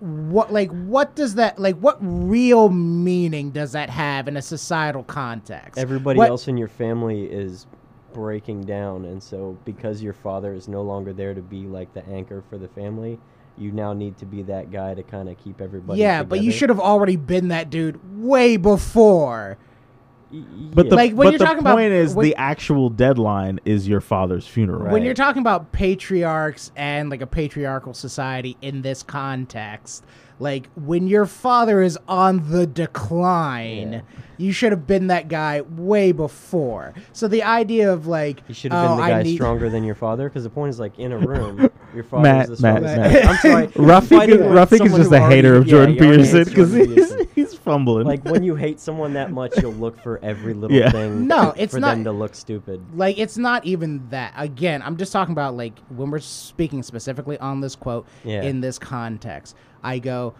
what, like, what does that, like, what real meaning does that have in a societal context? Everybody What- else in your family is breaking down, and so because your father is no longer there to be like the anchor for the family, you now need to be that guy to kind of keep everybody. yeah, but you should have already been that dude way before. But the. Like, when but you're the talking about- point is when- the actual deadline is your father's funeral. Right. when you're talking about patriarchs and like a patriarchal society in this context like when your father is on the decline Yeah. You should have been that guy way before so the idea of like You should have oh, been the I guy need- stronger than your father, because the point is like in a room, your father Matt, is the Matt, strongest. Matt. man. I'm sorry. Rafiq, fighting is, with Rafiq is someone just who a hater already- of yeah, Jordan he already Peterson because Jordan he's, Peterson. he's fumbling. like when you hate someone that much, you'll look for every little Yeah. thing. No, to- it's for not- them to look stupid. like it's not even that again i'm just talking about like when we're speaking specifically on this quote Yeah. in this context i go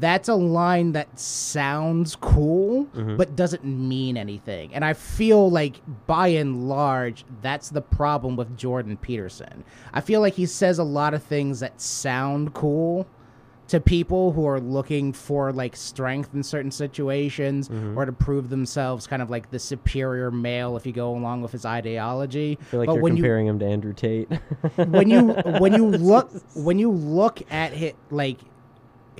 that's a line that sounds cool Mhm. but doesn't mean anything and i feel like by and large that's the problem with jordan peterson i feel like he says a lot of things that sound cool to people who are looking for like strength in certain situations Mm-hmm. or to prove themselves kind of like the superior male if you go along with his ideology I feel like but you're when comparing him to Andrew Tate. when you when you look when you look at his like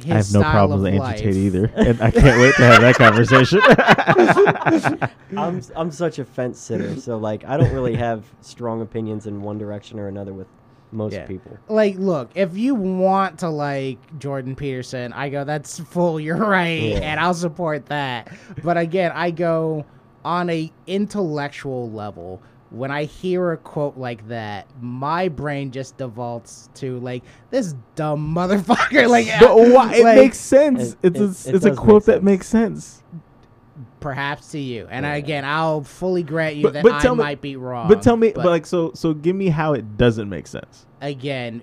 his I have no style problem with life, Andrew Tate either, and I can't wait to have that conversation. I'm I'm such a fence sitter, so like I don't really have strong opinions in one direction or another with most Yeah. people. like look if you want to like jordan peterson i go that's full you're right Yeah. and i'll support that but again i go on a intellectual level when i hear a quote like that my brain just defaults to like this dumb motherfucker like but why? It like, makes sense. It- it's a, it- it it's a does make quote that makes sense. perhaps to you and Yeah. again i'll fully grant you But- that but i tell me- might be wrong but tell me, but, like, so so give me how it doesn't make sense. again,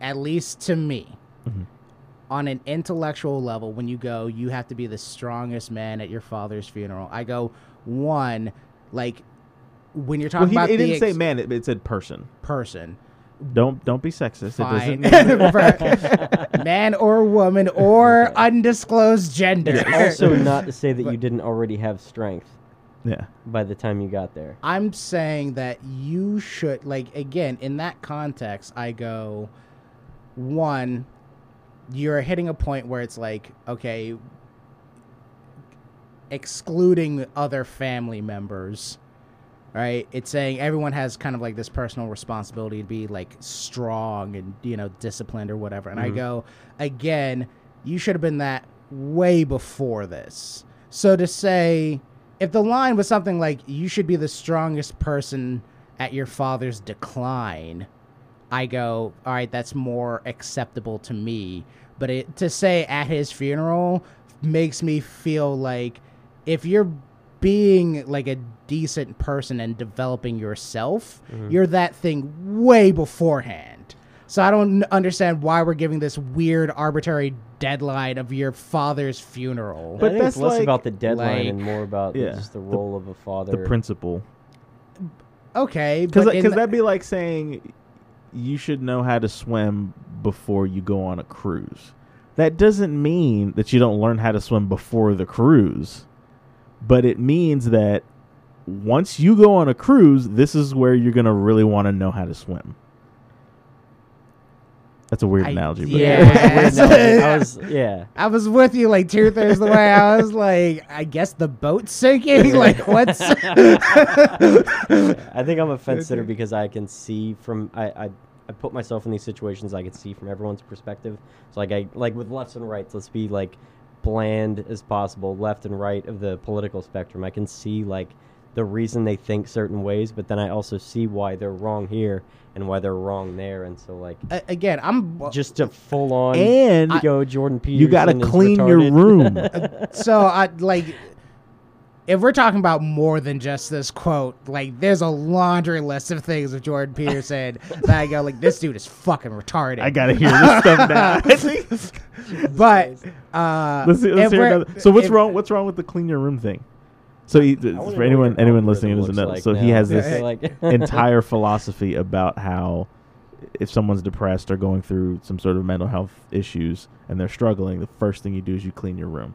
at least to me, Mhm. on an intellectual level, when you go, you have to be the strongest man at your father's funeral. I go, one, like when you're Well, talking he, about it the didn't say man; it, it said person. person, Don't don't be sexist. Fine. It doesn't. man or woman or undisclosed gender. It's also, not to say that But- you didn't already have strength yeah. by the time you got there. I'm saying that you should like again in that context. I go one. You're hitting a point where it's like okay, excluding other family members. Right, it's saying everyone has kind of like this personal responsibility to be like strong and you know disciplined or whatever. And I Mhm. go again, you should have been that way before this. So to say, if the line was something like you should be the strongest person at your father's decline, I go, all right, that's more acceptable to me. But it, to say at his funeral makes me feel like if you're being like a decent person and developing yourself, mm-hmm. you're that thing way beforehand. So I don't understand why we're giving this weird arbitrary deadline of your father's funeral. But I think that's it's less like- about the deadline like- and more about Yeah, just the the- role of a father. The principle. okay, Because but uh, in- that'd be like saying you should know how to swim before you go on a cruise. That doesn't mean that you don't learn how to swim before the cruise, but it means that once you go on a cruise, this is where you're gonna really want to know how to swim. That's a weird I- analogy, but yeah. Weird analogy. I was, yeah. I was with you like two thirds of the way. I was like, I guess the boat's sinking. like, what's? I think I'm a fence sitter because I can see from I, I I put myself in these situations I can see from everyone's perspective. So like I like with lefts and rights, let's be like bland as possible, left and right of the political spectrum. I can see like the reason they think certain ways, but then I also see why they're wrong here and why they're wrong there. And so like A- Again, I'm just to full on and go Jordan Peterson. you got to is clean your retarded. room. so I like. If we're talking about more than just this quote, like there's a laundry list of things with Jordan Peterson that I go like, this dude is fucking retarded. I gotta hear this stuff now. But uh, let's see, let's hear another. So what's if- wrong? What's wrong with the clean your room thing? So he, I wanna know for anyone anyone listening doesn't know, like so he has this entire philosophy about how if someone's depressed or going through some sort of mental health issues and they're struggling, the first thing you do is you clean your room.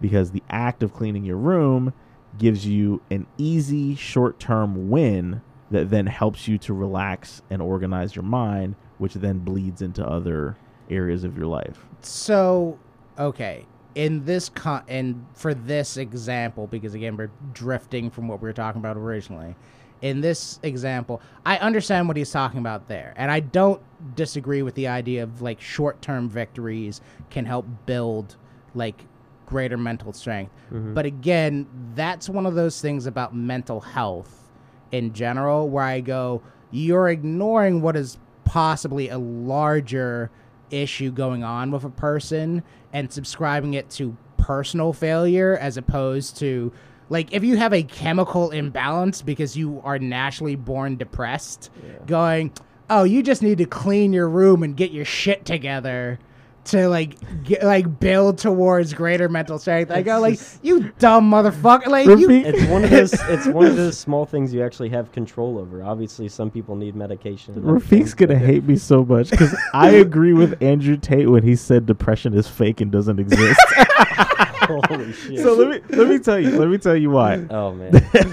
Because the act of cleaning your room gives you an easy short term win that then helps you to relax and organize your mind, which then bleeds into other areas of your life. So, okay, in this con and for this example, because again we're drifting from what we were talking about originally. In this example, I understand what he's talking about there, and I don't disagree with the idea of like short-term victories can help build like greater mental strength. Mm-hmm. But again, that's one of those things about mental health in general where I go, you're ignoring what is possibly a larger issue going on with a person and subscribing it to personal failure as opposed to like if you have a chemical imbalance because you are naturally born depressed going oh you just need to clean your room and get your shit together to like get, like build towards greater mental strength i go like you dumb motherfucker like you it's one of those it's one of those small things you actually have control over. Obviously, some people need medication. and Rafiq's gonna but- hate me so much because I agree with Andrew Tate when he said depression is fake and doesn't exist. Holy shit! so let me let me tell you let me tell you why. oh man, let me tell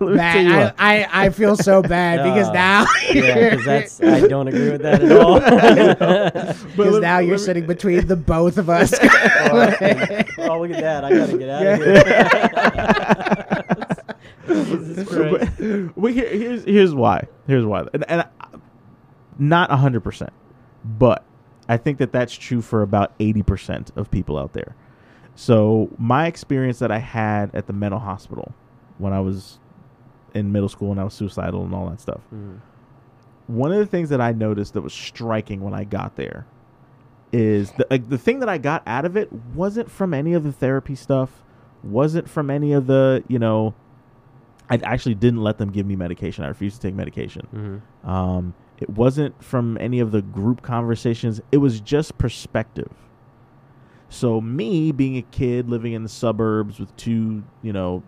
you Man, why. I, I, I feel so bad because Uh, now yeah, because that's I don't agree with that at all. Because let- now let you're me- sitting between the both of us. oh look at that! I gotta get out of here. Jesus Christ. But- well, here, here's here's why. Here's why, and, and I, not hundred percent, but I think that that's true for about eighty percent of people out there. So my experience that I had at the mental hospital when I was in middle school and I was suicidal and all that stuff. Mm. One of the things that I noticed that was striking when I got there is the like, the thing that I got out of it wasn't from any of the therapy stuff, wasn't from any of the you know. I actually didn't let them give me medication. I refused to take medication. Mhm. Um, it wasn't from any of the group conversations. It was just perspective. So me being a kid living in the suburbs with two, you know,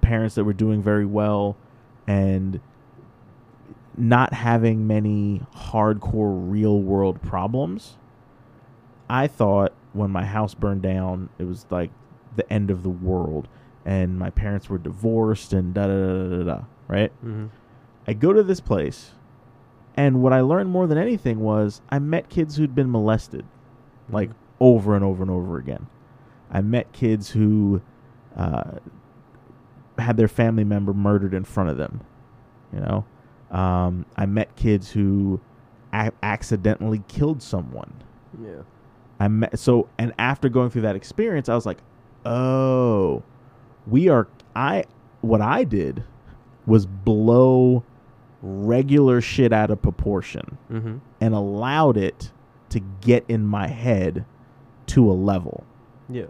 parents that were doing very well and not having many hardcore real world problems, I thought when my house burned down, it was like the end of the world, and my parents were divorced and da da da da da. Right? Mm-hmm. I go to this place, and what I learned more than anything was I met kids who'd been molested, like over and over and over again. I met kids who uh, had their family member murdered in front of them. You know, um, I met kids who a- accidentally killed someone. Yeah. I met so and after going through that experience, I was like, oh, we are. I what I did was blow regular shit out of proportion Mm-hmm. and allowed it to get in my head to a level. Yeah.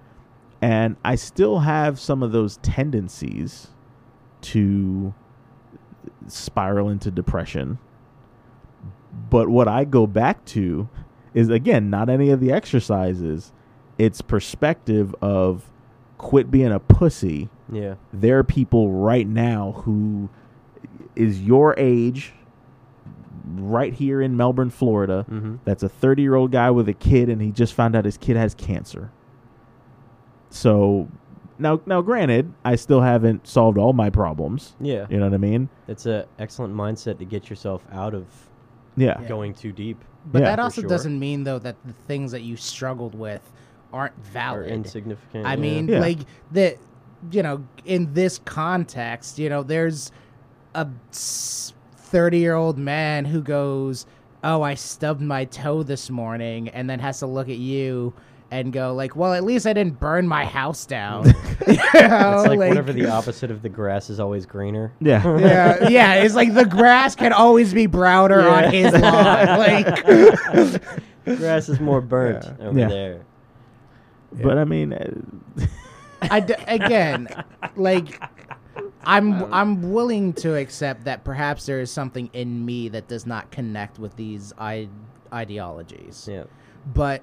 And I still have some of those tendencies to spiral into depression. But what I go back to is again not any of the exercises. It's perspective of quit being a pussy. Yeah. There are people right now who is your age right here in Melbourne, Florida, Mm-hmm. that's a 30 year old guy with a kid and he just found out his kid has cancer. So now now granted, I still haven't solved all my problems. Yeah. You know what I mean? It's a excellent mindset to get yourself out of Yeah. Yeah. going too deep But Yeah. that also sure. doesn't mean though that the things that you struggled with aren't valid or valid. insignificant. I yeah. mean, Yeah. like the, you know, in this context, you know, there's a thirty-year-old man who goes, "Oh, I stubbed my toe this morning," and then has to look at you and go, like, "Well, at least I didn't burn my house down." you know, it's like, whatever the opposite of the grass is always greener. Yeah. yeah, yeah, it's like the grass can always be browner Yeah. on his lawn. Like, grass is more burnt over Yeah. there. But I mean, uh, I d- again, like I'm um, I'm willing to accept that perhaps there is something in me that does not connect with these I- ideologies. Yeah. But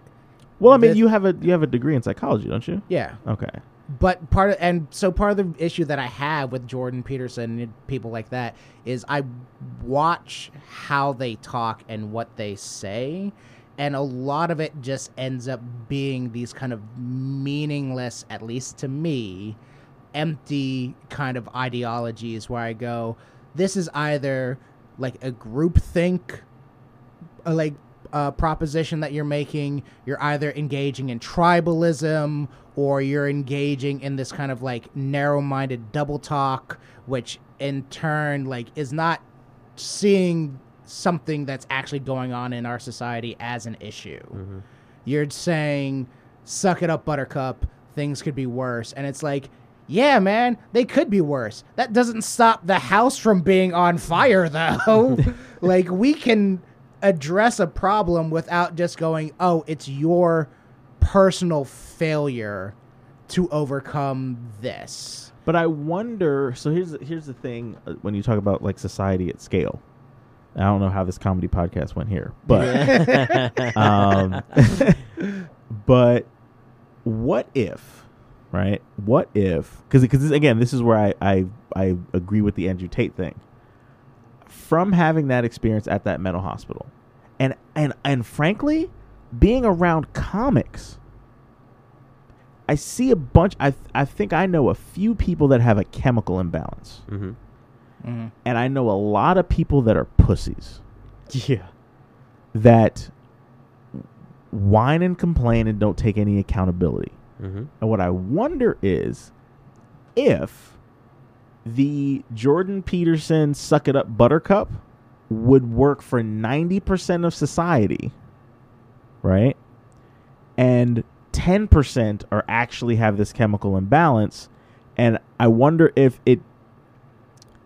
well, I mean, This- you have a you have a degree in psychology, don't you? yeah, Okay. but part of and so part of the issue that I have with Jordan Peterson and people like that is I watch how they talk and what they say and a lot of it just ends up being these kind of meaningless at least to me empty kind of ideologies where I go this is either like a group think uh, like uh, proposition that you're making, you're either engaging in tribalism or you're engaging in this kind of like narrow-minded double talk, which in turn like is not seeing something that's actually going on in our society as an issue. You're saying, "Suck it up, Buttercup. Things could be worse," and it's like. Yeah, man, they could be worse. That doesn't stop the house from being on fire, though. like, we can address a problem without just going, oh, it's your personal failure to overcome this. But I wonder. So here's here's the thing uh, when you talk about like society at scale. I don't know how this comedy podcast went here, but um, but what if, right? What if? Because because again, this is where I, I I agree with the Andrew Tate thing. From having that experience at that mental hospital, and and and frankly, being around comics, I see a bunch. I I think I know a few people that have a chemical imbalance, Mm-hmm. Mm-hmm. and I know a lot of people that are pussies Yeah. that whine and complain and don't take any accountability. Mm-hmm. And what I wonder is if the Jordan Peterson suck it up buttercup would work for 90% of society, right? And 10% are actually have this chemical imbalance and I wonder if it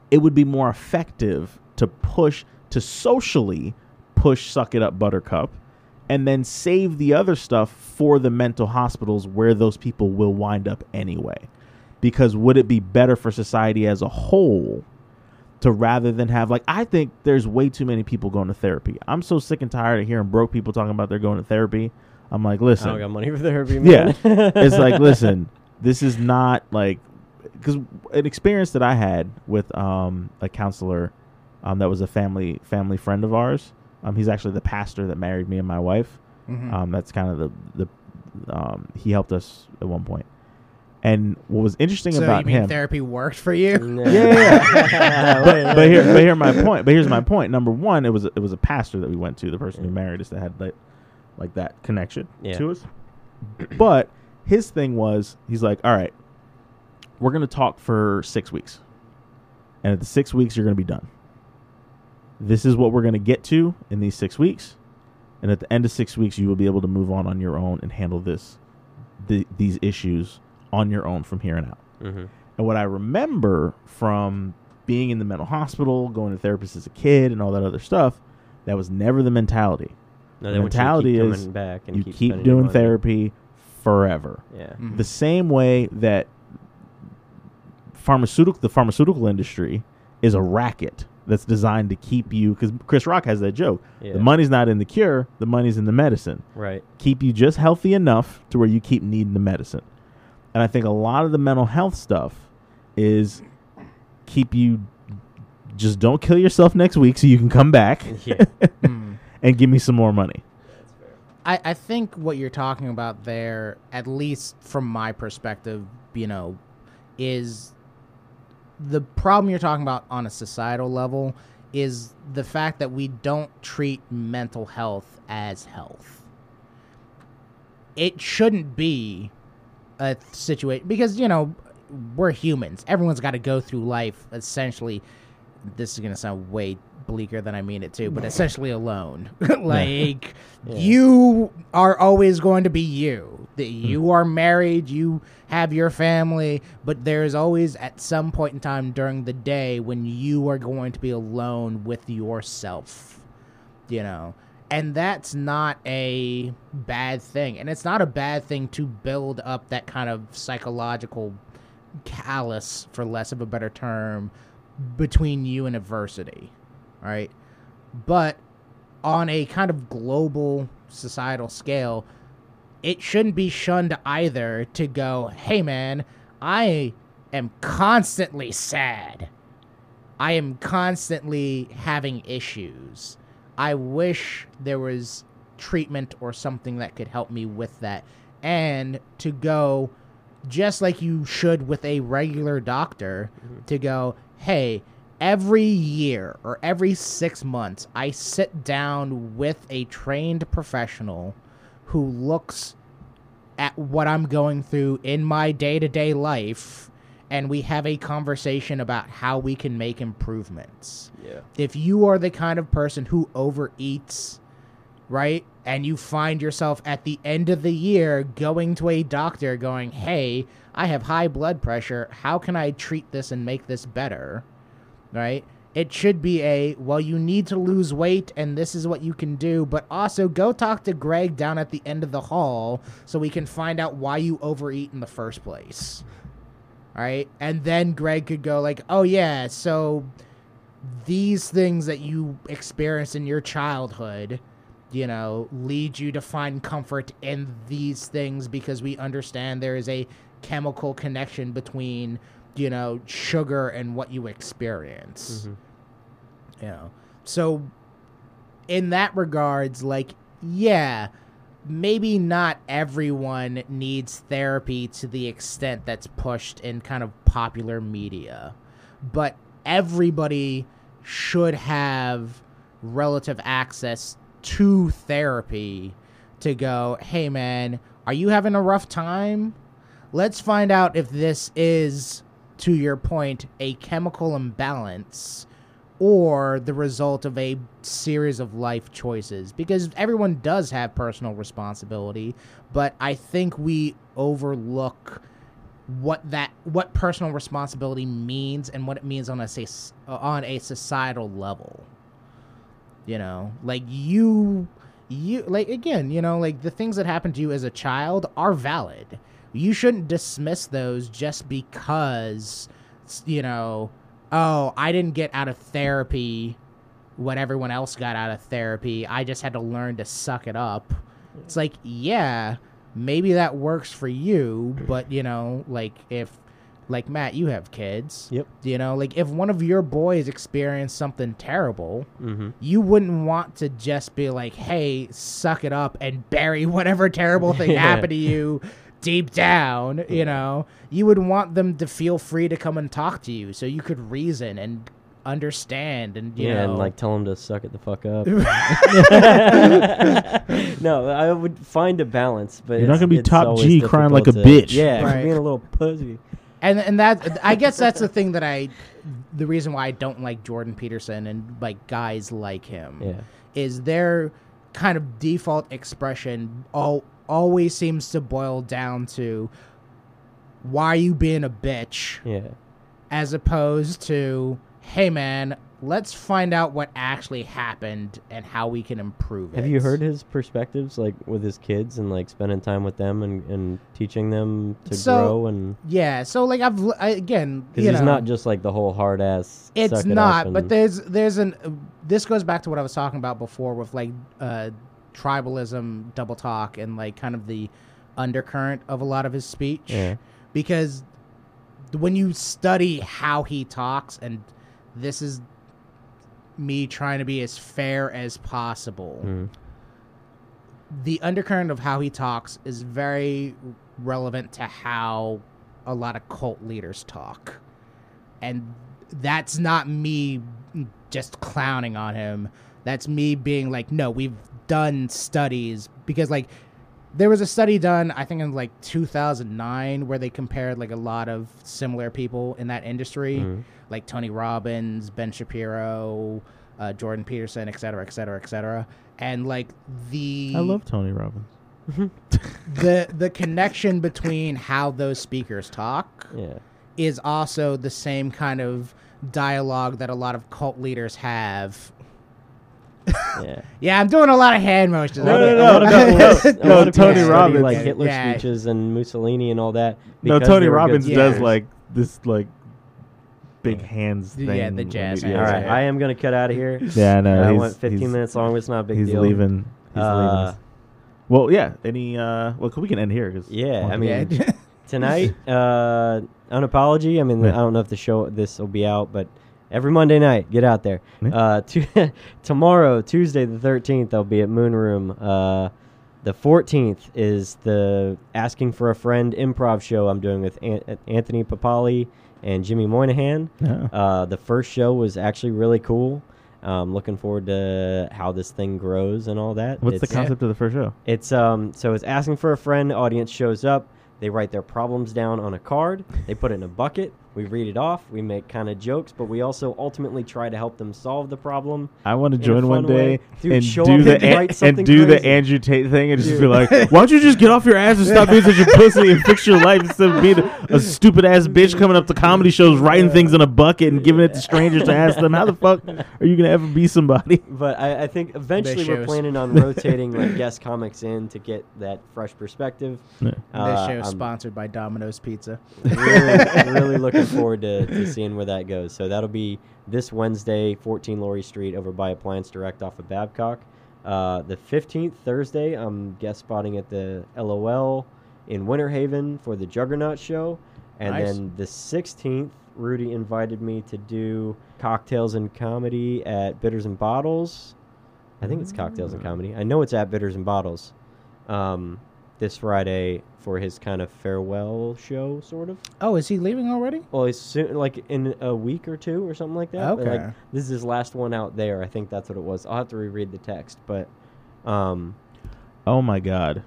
it would be more effective to push to socially push suck it up buttercup and then save the other stuff for the mental hospitals where those people will wind up anyway. Because would it be better for society as a whole to rather than have like I think there's way too many people going to therapy. I'm so sick and tired of hearing broke people talking about they're going to therapy. I'm like, listen. I don't got money for therapy, yeah, it's like listen, this is not like because an experience that I had with um, a counselor Um, that was a family family friend of ours. Um, he's actually the pastor that married me and my wife. Mhm. Um, that's kind of the the um, he helped us at one point. And what was interesting so about you mean him, therapy worked for you? No. Yeah, yeah, yeah. but, but here, but here my point. But here's my point. Number one, it was it was a pastor that we went to. The person who married us that had like, like that connection Yeah. to us. But his thing was, he's like, all right, we're gonna talk for six weeks, and at the six weeks, you're gonna be done. This is what we're gonna get to in these six weeks, and at the end of six weeks, you will be able to move on on your own and handle this, the, these issues on your own from here on out. hmm And what I remember from being in the mental hospital, going to therapists as a kid, and all that other stuff, that was never the mentality. No, The they want you mentality is back and you keep, keep doing therapy forever. Yeah. Mhm. The same way that pharmaceutical the pharmaceutical industry is a racket that's designed to keep you because Chris Rock has that joke. Yeah. The money's not in the cure, the money's in the medicine. Right. Keep you just healthy enough to where you keep needing the medicine. And I think a lot of the mental health stuff is keep you just don't kill yourself next week so you can come back Yeah. Mm. and give me some more money. I, I think what you're talking about there, at least from my perspective, you know, is the problem you're talking about on a societal level is the fact that we don't treat mental health as health. It shouldn't be a situation because, you know, we're humans. Everyone's got to go through life essentially. This is going to sound way bleaker than I mean it to, but essentially alone. like, Yeah. you are always going to be you. That hmm. you are married, you have your family, but there's always at some point in time during the day when you are going to be alone with yourself. You know, and that's not a bad thing. And it's not a bad thing to build up that kind of psychological callus, for less of a better term, between you and adversity. right? But on a kind of global societal scale, it shouldn't be shunned either to go, hey man, I am constantly sad. I am constantly having issues. I wish there was treatment or something that could help me with that. And to go, just like you should with a regular doctor, mm-hmm. to go, hey, every year or every six months, I sit down with a trained professional who looks at what I'm going through in my day to day life and we have a conversation about how we can make improvements. Yeah. If you are the kind of person who overeats, right? And you find yourself at the end of the year going to a doctor going, hey, I have high blood pressure. How can I treat this and make this better? Right? It should be a, well, you need to lose weight and this is what you can do, but also go talk to Greg down at the end of the hall so we can find out why you overeat in the first place. Right? And then Greg could go, like, oh, yeah, so these things that you experienced in your childhood, you know, lead you to find comfort in these things because we understand there is a chemical connection between, you know, sugar and what you experience. Mhm. You know, so in that regards, like, yeah, maybe not everyone needs therapy to the extent that's pushed in kind of popular media, but everybody should have relative access to therapy to go, hey man, are you having a rough time? Let's find out if this is, to your point, a chemical imbalance or the result of a series of life choices because everyone does have personal responsibility but i think we overlook what that what personal responsibility means and what it means on a on a societal level you know like you you like again you know like the things that happened to you as a child are valid. You shouldn't dismiss those just because you know oh i didn't get out of therapy what everyone else got out of therapy. I just had to learn to suck it up. It's like yeah maybe that works for you but you know like if like Matt, you have kids. Yep. You know, like if one of your boys experienced something terrible, Mm-hmm. you wouldn't want to just be like, "Hey, suck it up and bury whatever terrible thing Yeah. happened to you deep down." You know, you would want them to feel free to come and talk to you, so you could reason and understand and you yeah, know, and like tell them to suck it the fuck up. no, I would find a balance, but You're not gonna be top G crying like a to- bitch. Yeah, Right. being a little pussy. And and that I guess that's the thing that I, the reason why I don't like Jordan Peterson and like guys like him. Yeah, is their kind of default expression all always seems to boil down to why are you being a bitch yeah, as opposed to hey man let's find out what actually happened and how we can improve it. Have you heard his perspectives, like with his kids and like spending time with them and, and teaching them to So, grow and yeah so like i've I, again because he's know, not just like the whole hard ass. it's suck it not but there's there's an this goes back to what i was talking about before with like uh tribalism double talk and like kind of the undercurrent of a lot of his speech yeah, because when you study how he talks and this is me trying to be as fair as possible mm, the undercurrent of how he talks is very relevant to how a lot of cult leaders talk. And that's not me just clowning on him. That's me being like, no, we've done studies because like there was a study done I think in like 2009 where they compared like a lot of similar people in that industry mm, like Tony Robbins, Ben Shapiro, uh, Jordan Peterson, et cetera, et cetera, et cetera. And like the I love Tony Robbins. the the connection between how those speakers talk yeah. is also the same kind of dialogue that a lot of cult leaders have. Yeah. Yeah, I'm doing a lot of hand motions. No, no, no, a no, no, no, Tony Robbins. like Hitler Yeah. speeches and Mussolini and all that. No, Tony they were good Robbins does like this like big hands Yeah, thing. the jazz he- hands, All yeah. right. I am gonna cut out of here. Yeah, I know. I went 15 minutes long. It's not a big He's deal. leaving. He's Uh, leaving. Well, yeah. Any? uh Well, we can end here. Cause Yeah, I mean, tonight, uh, an apology. I mean, Yeah. I don't know if the show this will be out, but every Monday night, get out there. Uh, to, tomorrow, Tuesday the thirteenth, I'll be at Moon Room. Uh, the fourteenth is the Asking for a Friend improv show I'm doing with An- Anthony Papali and Jimmy Moynihan. yeah. Uh, the first show was actually really cool. Um, looking forward to how this thing grows and all that. What's the concept of the first show? it's um so it's asking for a friend. Audience shows up. They write their problems down on a card. They put it in a bucket. We read it off. We make kind of jokes, but we also ultimately try to help them solve the problem. I want to join one day Dude, and do up the and An- and something do the. Andrew Tate thing and just Dude. be like, "Why don't you just get off your ass and stop being such a pussy and fix your life instead of being a, a stupid ass bitch coming up to comedy shows, writing things in a bucket and giving it to strangers to ask them how the fuck are you gonna ever be somebody?" But I, I think eventually we're planning on rotating like guest comics in to get that fresh perspective. Yeah. this Uh, show I'm sponsored by Domino's Pizza. really, really looking forward to, to seeing where that goes. So that'll be this Wednesday, 14 Laurie Street, over by Appliance Direct off of Babcock. Uh, the 15th, Thursday, I'm guest spotting at the LOL in Winter Haven for the Juggernaut show. And Nice. then the 16th, Rudy invited me to do cocktails and comedy at Bitters and Bottles. I think it's cocktails and comedy. I know it's at Bitters and Bottles. Um, this Friday for his kind of farewell show, sort of. Oh, is he leaving already? Well, it's soon, like in a week or two or something like that. But, like, Okay. this is his last one out there. I think that's what it was. I'll have to reread the text, but um, Oh my god,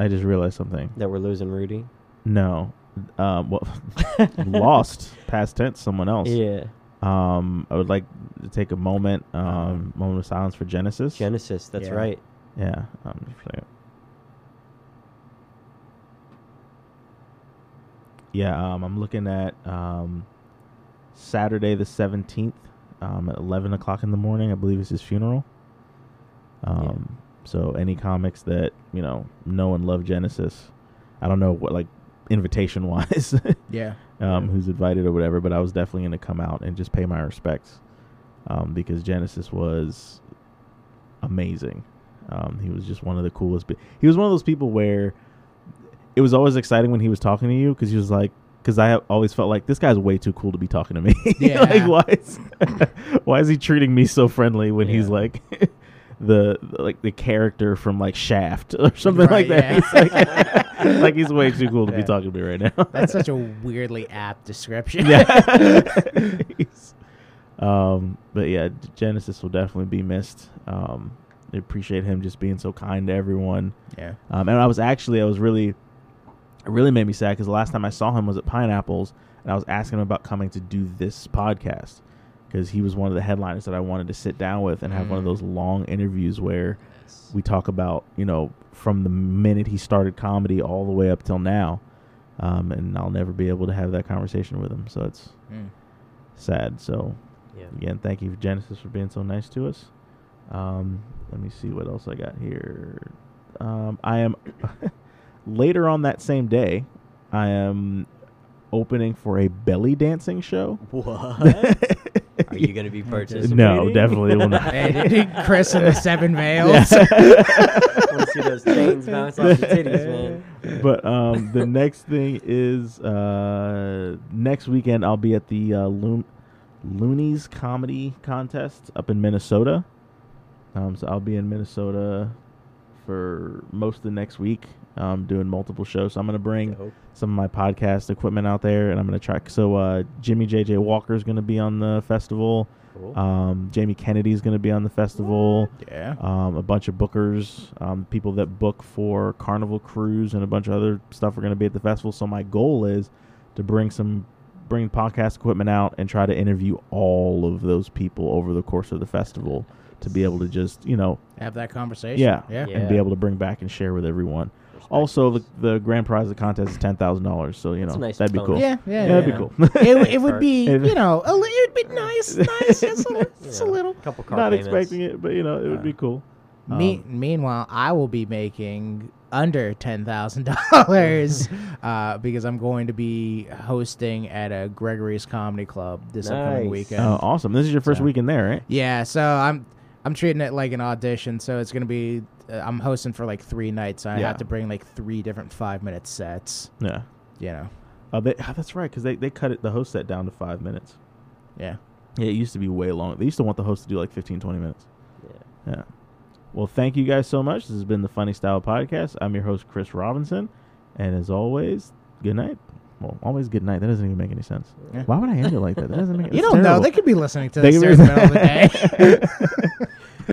I just realized something. that we're losing Rudy. No, um, well, lost past tense. Someone else. Yeah, Um, I would like to take a moment, um, moment of silence for Genesis. Genesis. That's Yeah. right. yeah. Um, just a second. Yeah. Um, I'm looking at um, Saturday the seventeenth, um, at eleven o'clock in the morning. I believe is his funeral. Um, so any comics that you know know and love Genesis, I don't know what like invitation wise. Yeah. um, who's invited or whatever. But I was definitely going to come out and just pay my respects um, because Genesis was amazing. Um, he was just one of the coolest. Be- he was one of those people where it was always exciting when he was talking to you because he was like because I have always felt like this guy's way too cool to be talking to me. Yeah. like why is why is he treating me so friendly when he's like the like the character from like Shaft or something Right, like that? yeah. He's like, like he's way too cool to be talking to me right now. That's such a weirdly apt description. yeah. Um, but yeah, Genesis will definitely be missed. Um, I appreciate him just being so kind to everyone. yeah. Um, and I was actually, I was really, it really made me sad because the last time I saw him was at Pineapples, and I was asking him about coming to do this podcast because he was one of the headliners that I wanted to sit down with and have one of Mm. those long interviews where we talk about, you know, from the minute he started comedy all the way up till now. Um, and I'll never be able to have that conversation with him. So it's Mm. sad. So Yeah. again, thank you, Genesis, for being so nice to us. Um, let me see what else I got here. Um, I am later on that same day. I am opening for a belly dancing show. What? Are you going to be participating? no, definitely will not. Hey, did Chris and the Seven Veils. want to see those chains bounce off the titties, man. but um, the next thing is uh, next weekend I'll be at the uh, Loon- Loonies Comedy Contest up in Minnesota. Um, so I'll be in Minnesota for most of the next week, um, doing multiple shows. So I'm gonna bring Dope. some of my podcast equipment out there, and I'm gonna try. So uh, Jimmy JJ Walker is gonna be on the festival. Cool. Um, Jamie Kennedy is gonna be on the festival Yeah. um, a bunch of bookers, um, people that book for Carnival Cruise, and a bunch of other stuff are going to be at the festival. So my goal is to bring some bring podcast equipment out and try to interview all of those people over the course of the festival to be able to just you know Have that conversation. yeah, Yeah. Yeah. and be able to bring back and share with everyone. Also, the the grand prize of the contest is ten thousand dollars. So you That's know nice that'd be bonus. cool. Yeah. Yeah. that'd yeah. be cool. It, it would be, you know, a, li- it would be nice, nice, just a, li- just a Yeah. little. couple car Not payments. expecting it, but you know it would be cool. Me, Um, meanwhile, I will be making under ten thousand dollars uh, because I'm going to be hosting at a Gregory's Comedy Club this upcoming weekend. oh, awesome! This is your first So- weekend there, right? Yeah, so I'm I'm treating it like an audition. So it's gonna be uh, I'm hosting for like three nights. So I Yeah. have to bring like three different five minute sets. Yeah. You know, Oh, they, oh, that's right, because they, they cut it the host set down to five minutes. yeah. Yeah, it used to be way long. They used to want the host to do like 15, 20 minutes. Yeah. Yeah. Well, thank you guys so much. This has been the Funny Style Podcast. I'm your host, Chris Robinson. And as always, good night. Well, always good night. That doesn't even make any sense. Yeah. Why would I end it like that? That doesn't make You don't know. They could be listening to They this could during the middle of the day.